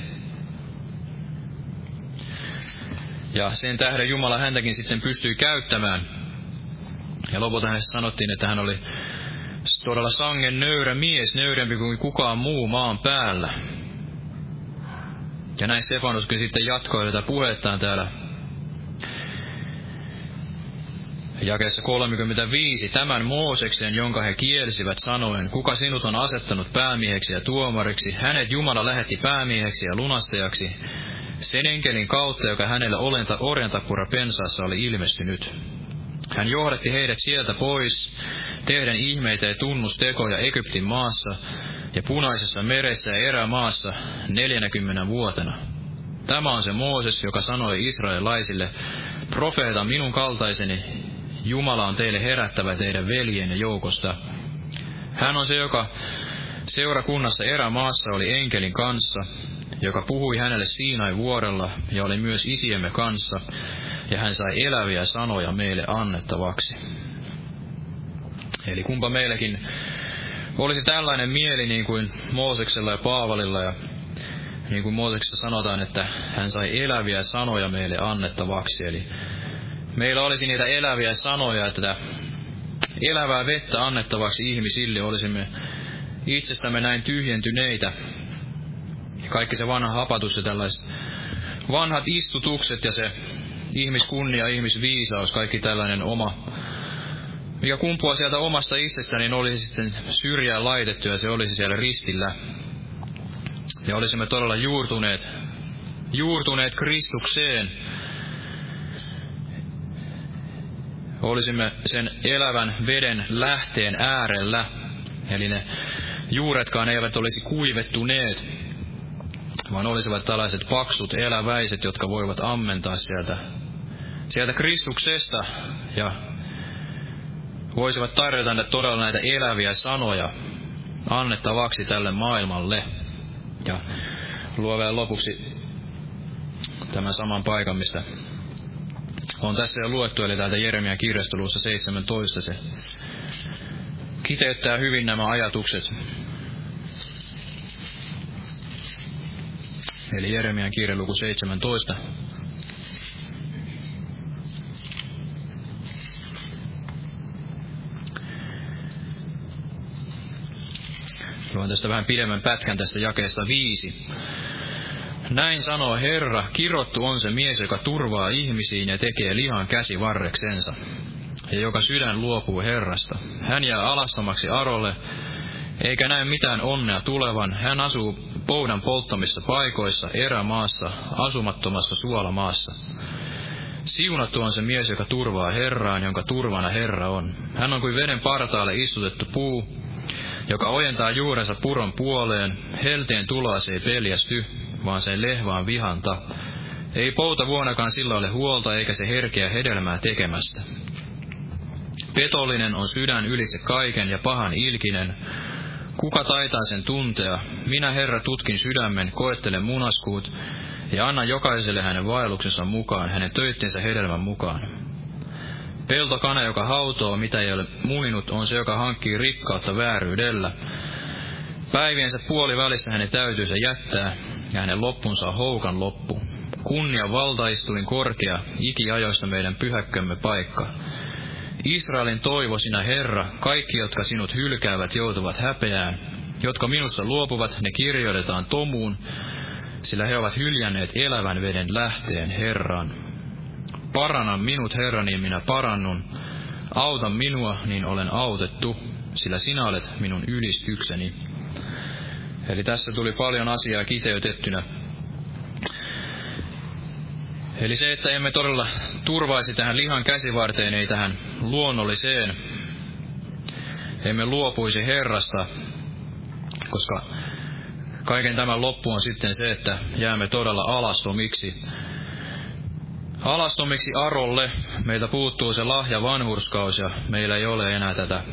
Ja sen tähden Jumala häntäkin sitten pystyi käyttämään. Ja lopulta hänestä sanottiin, että hän oli todella sangen nöyrä mies, nöyrempi kuin kukaan muu maan päällä. Ja näin Stefanuskin sitten jatkoi tätä puhettaan täällä Jakeessa 35, tämän Mooseksen, jonka he kielsivät sanoen, kuka sinut on asettanut päämieheksi ja tuomariksi, hänet Jumala lähetti päämieheksi ja lunastajaksi, sen enkelin kautta, joka hänelle olenta, orjantapura pensaassa oli ilmestynyt. Hän johdatti heidät sieltä pois, tehden ihmeitä ja tunnustekoja Egyptin maassa ja punaisessa meressä ja erämaassa neljänäkymmenen vuotena. Tämä on se Mooses, joka sanoi israelaisille, profeeta minun kaltaiseni, Jumala on teille herättävä teidän veljenne joukosta. Hän on se, joka seurakunnassa erämaassa oli enkelin kanssa, joka puhui hänelle Siinain vuorella ja oli myös isiemme kanssa, ja hän sai eläviä sanoja meille annettavaksi. Eli kumpa meillekin olisi tällainen mieli niin kuin Mooseksella ja Paavalilla ja niin kuin Mooseksessa sanotaan, että hän sai eläviä sanoja meille annettavaksi. Eli meillä olisi niitä eläviä sanoja, että elävää vettä annettavaksi ihmisille olisimme itsestämme näin tyhjentyneitä. Kaikki se vanha hapatus ja tällaiset vanhat istutukset ja se ihmiskunnia, ihmisviisaus, kaikki tällainen oma, mikä kumpuaa sieltä omasta itsestä, niin olisi sitten syrjään laitettu ja se olisi siellä ristillä. Ja olisimme todella juurtuneet, juurtuneet Kristukseen, olisimme sen elävän veden lähteen äärellä. Eli ne juuretkaan eivät olisi kuivettuneet, vaan olisivat tällaiset paksut eläväiset, jotka voivat ammentaa sieltä, sieltä Kristuksesta ja voisivat tarjota todella näitä eläviä sanoja annettavaksi tälle maailmalle. Ja luo vielä lopuksi tämän saman paikan, mistä on tässä jo luettu, eli täältä Jeremian kirjastoluussa 17 se kiteyttää hyvin nämä ajatukset. Eli Jeremian kirja luku 17. Luen tästä vähän pidemmän pätkän tästä jakeesta viisi. Näin sanoo Herra, kirottu on se mies, joka turvaa ihmisiin ja tekee lihan käsivarreksensa, ja joka sydän luopuu Herrasta. Hän jää alastomaksi arolle, eikä näe mitään onnea tulevan. Hän asuu poudan polttamissa paikoissa, erämaassa, asumattomassa suolamaassa. Siunattu on se mies, joka turvaa Herraan, jonka turvana Herra on. Hän on kuin veden partaalle istutettu puu, joka ojentaa juurensa puron puoleen. Helteen tuloa se ei peljästy, vaan sen lehvaan vihanta. Ei pouta vuonakaan sillä ole huolta, eikä se herkeä hedelmää tekemästä. Petollinen on sydän ylitse kaiken ja pahan ilkinen. Kuka taitaa sen tuntea? Minä, Herra, tutkin sydämen, koettelen munaskuut ja anna jokaiselle hänen vaelluksensa mukaan, hänen töittiensä hedelmän mukaan. Peltokana, joka hautoo, mitä ei ole muinut, on se, joka hankkii rikkautta vääryydellä. Päiviensä puoli välissä hänen täytyy se jättää, ja hänen loppunsa on houkan loppu. Kunnia valtaistuin korkea, ikiajoista meidän pyhäkkömme paikka. Israelin toivo sinä Herra, kaikki, jotka sinut hylkäävät, joutuvat häpeään. Jotka minusta luopuvat, ne kirjoitetaan tomuun, sillä he ovat hyljänneet elävän veden lähteen Herran. Paranna minut, Herra, niin minä parannun. Auta minua, niin olen autettu, sillä sinä olet minun ylistykseni. Eli tässä tuli paljon asiaa kiteytettynä. Eli se, että emme todella turvaisi tähän lihan käsivarteen, ei tähän luonnolliseen. Emme luopuisi Herrasta, koska kaiken tämän loppu on sitten se, että jäämme todella alastomiksi. Alastomiksi Arolle meiltä puuttuu se lahja vanhurskaus ja meillä ei ole enää tätä,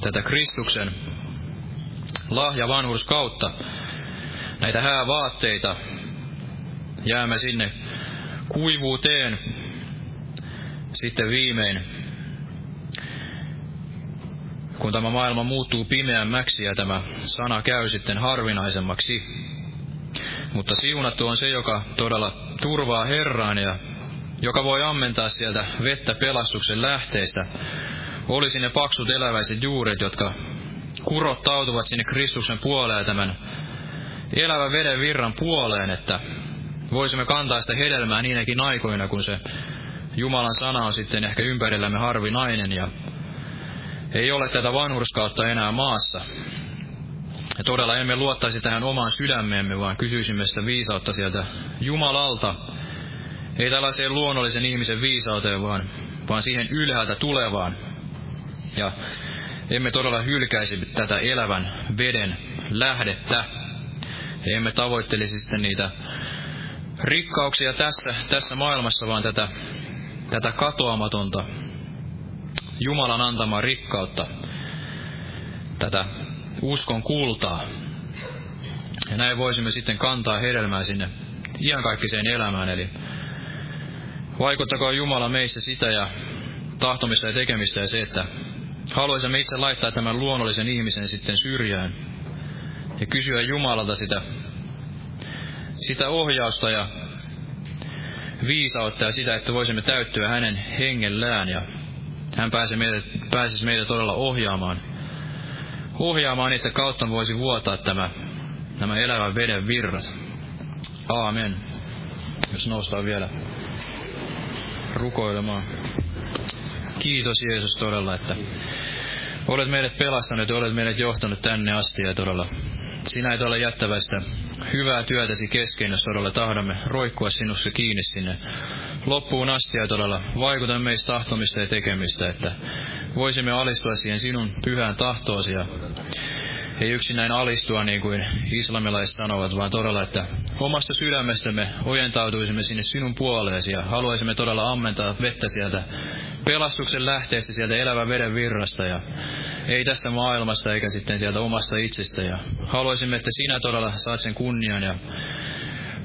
tätä Kristuksen lahja vanhurskautta, näitä häävaatteita, jäämme sinne kuivuuteen sitten viimein, kun tämä maailma muuttuu pimeämmäksi ja tämä sana käy sitten harvinaisemmaksi. Mutta siunattu on se, joka todella turvaa Herraan ja joka voi ammentaa sieltä vettä pelastuksen lähteistä. Olisi ne paksut eläväiset juuret, jotka kurottautuvat sinne Kristuksen puoleen tämän elävän veden virran puoleen, että voisimme kantaa sitä hedelmää niinäkin aikoina, kun se Jumalan sana on sitten ehkä ympärillämme harvinainen ja ei ole tätä vanhurskautta enää maassa. Ja todella emme luottaisi tähän omaan sydämeemme, vaan kysyisimme sitä viisautta sieltä Jumalalta. Ei tällaiseen luonnollisen ihmisen viisauteen, vaan, vaan siihen ylhäältä tulevaan. Ja emme todella hylkäisi tätä elävän veden lähdettä. Emme tavoittelisi sitten niitä rikkauksia tässä, tässä maailmassa, vaan tätä, tätä katoamatonta Jumalan antamaa rikkautta, tätä uskon kultaa. Ja näin voisimme sitten kantaa hedelmää sinne iankaikkiseen elämään, eli vaikuttakaa Jumala meissä sitä ja tahtomista ja tekemistä ja se, että haluaisimme itse laittaa tämän luonnollisen ihmisen sitten syrjään ja kysyä Jumalalta sitä sitä ohjausta ja viisautta ja sitä, että voisimme täyttyä hänen hengellään ja hän pääsisi meitä, pääsisi meitä todella ohjaamaan. Ohjaamaan, että kautta voisi vuotaa tämä, nämä elävän veden virrat. Aamen. Jos noustaan vielä rukoilemaan. Kiitos Jeesus todella, että olet meidät pelastanut ja olet meidät johtanut tänne asti ja todella sinä et ole jättävästä hyvää työtäsi kesken, jos todella tahdomme roikkua sinussa kiinni sinne loppuun asti ja todella vaikuta meistä tahtomista ja tekemistä, että voisimme alistua siihen sinun pyhään tahtoosi ja ei yksin näin alistua niin kuin islamilaiset sanovat, vaan todella, että omasta sydämestämme ojentautuisimme sinne sinun puoleesi ja haluaisimme todella ammentaa vettä sieltä pelastuksen lähteestä sieltä elävän veden virrasta ja ei tästä maailmasta eikä sitten sieltä omasta itsestä. Ja haluaisimme, että sinä todella saat sen kunnian ja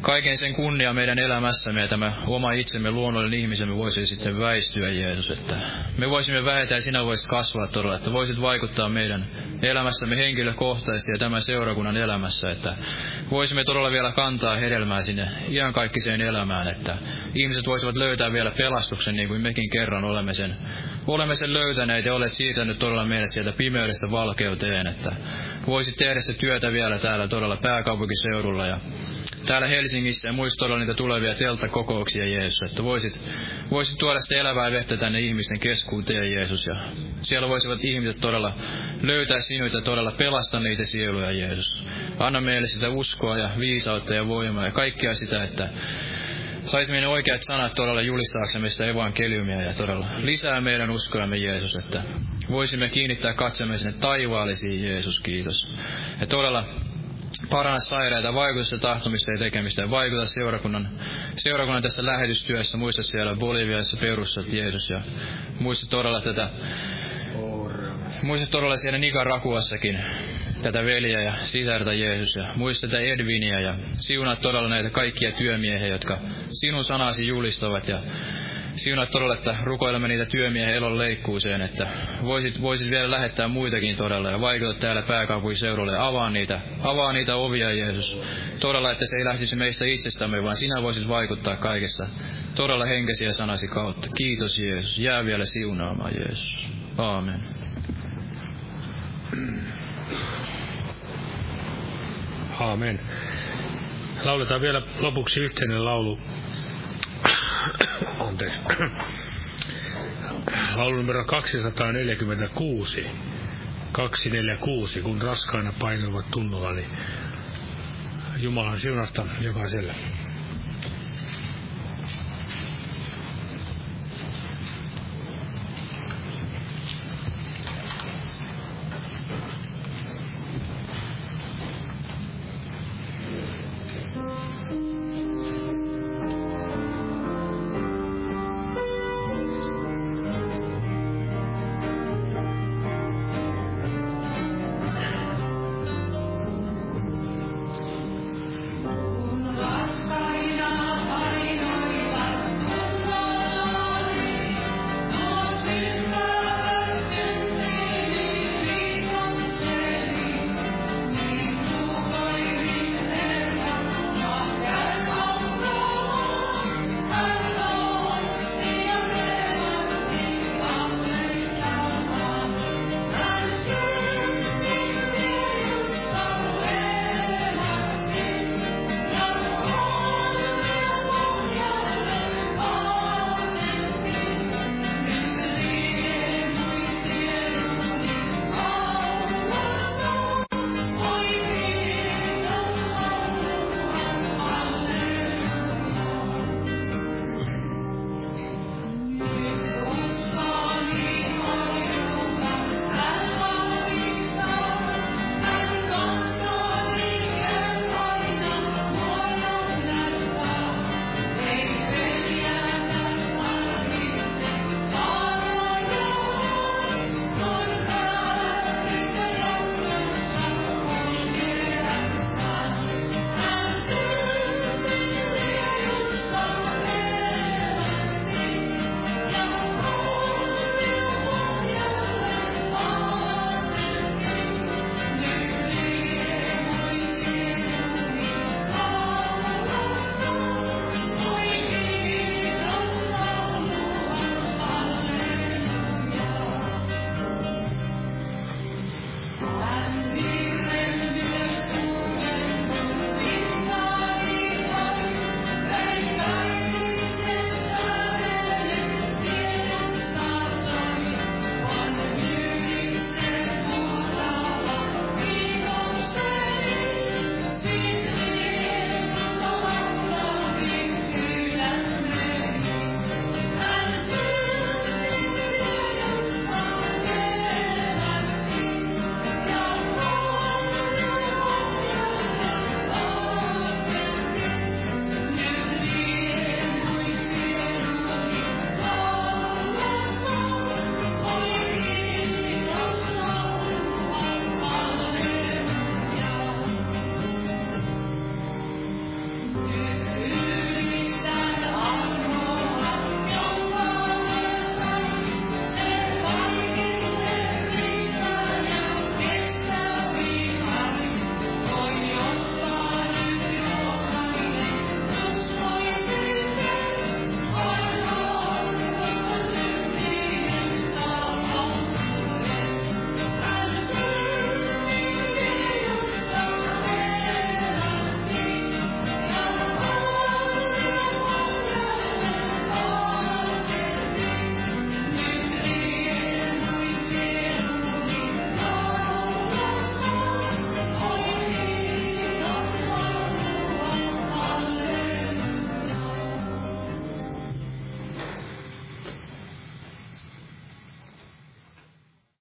kaiken sen kunnia meidän elämässämme ja tämä oma itsemme luonnollinen ihmisemme voisi sitten väistyä, Jeesus, että me voisimme vähetä ja sinä voisit kasvaa todella, että voisit vaikuttaa meidän elämässämme henkilökohtaisesti ja tämän seurakunnan elämässä, että voisimme todella vielä kantaa hedelmää sinne iankaikkiseen elämään, että ihmiset voisivat löytää vielä pelastuksen niin kuin mekin kerran olemme sen olemme sen löytäneet ja olet siirtänyt todella meidät sieltä pimeydestä valkeuteen, että voisit tehdä sitä työtä vielä täällä todella pääkaupunkiseudulla ja täällä Helsingissä ja muista todella niitä tulevia telttakokouksia, Jeesus, että voisit, voisit tuoda sitä elävää vettä tänne ihmisten keskuuteen, Jeesus, ja siellä voisivat ihmiset todella löytää sinuita ja todella pelastaa niitä sieluja, Jeesus. Anna meille sitä uskoa ja viisautta ja voimaa ja kaikkea sitä, että saisimme ne oikeat sanat todella julistaaksemme sitä evankeliumia ja todella lisää meidän uskoamme Jeesus, että voisimme kiinnittää katsemme sinne taivaallisiin Jeesus, kiitos. Ja todella paranna sairaita, vaikuta sitä tahtomista ja tekemistä ja vaikuta seurakunnan, seurakunnan tässä lähetystyössä. Muista siellä Boliviassa, Perussa, Jeesus ja muista todella tätä Muista todella siellä Nikarakuassakin tätä veljeä ja sisarta Jeesus ja muista tätä Edvinia ja siunaa todella näitä kaikkia työmiehiä, jotka sinun sanasi julistavat ja siunaa todella, että rukoilemme niitä työmiehiä elon leikkuuseen, että voisit, voisit vielä lähettää muitakin todella ja vaikuttaa täällä pääkaupunkiseudulle ja avaa niitä, avaa niitä ovia Jeesus. Todella, että se ei lähtisi meistä itsestämme, vaan sinä voisit vaikuttaa kaikessa todella henkesiä sanasi kautta. Kiitos Jeesus. Jää vielä siunaamaan Jeesus. Aamen. Aamen. Lauletaan vielä lopuksi yhteinen laulu. Anteeksi. Laulu numero 246. 246, kun raskaina painuvat tunnolla, niin Jumalan siunasta jokaiselle.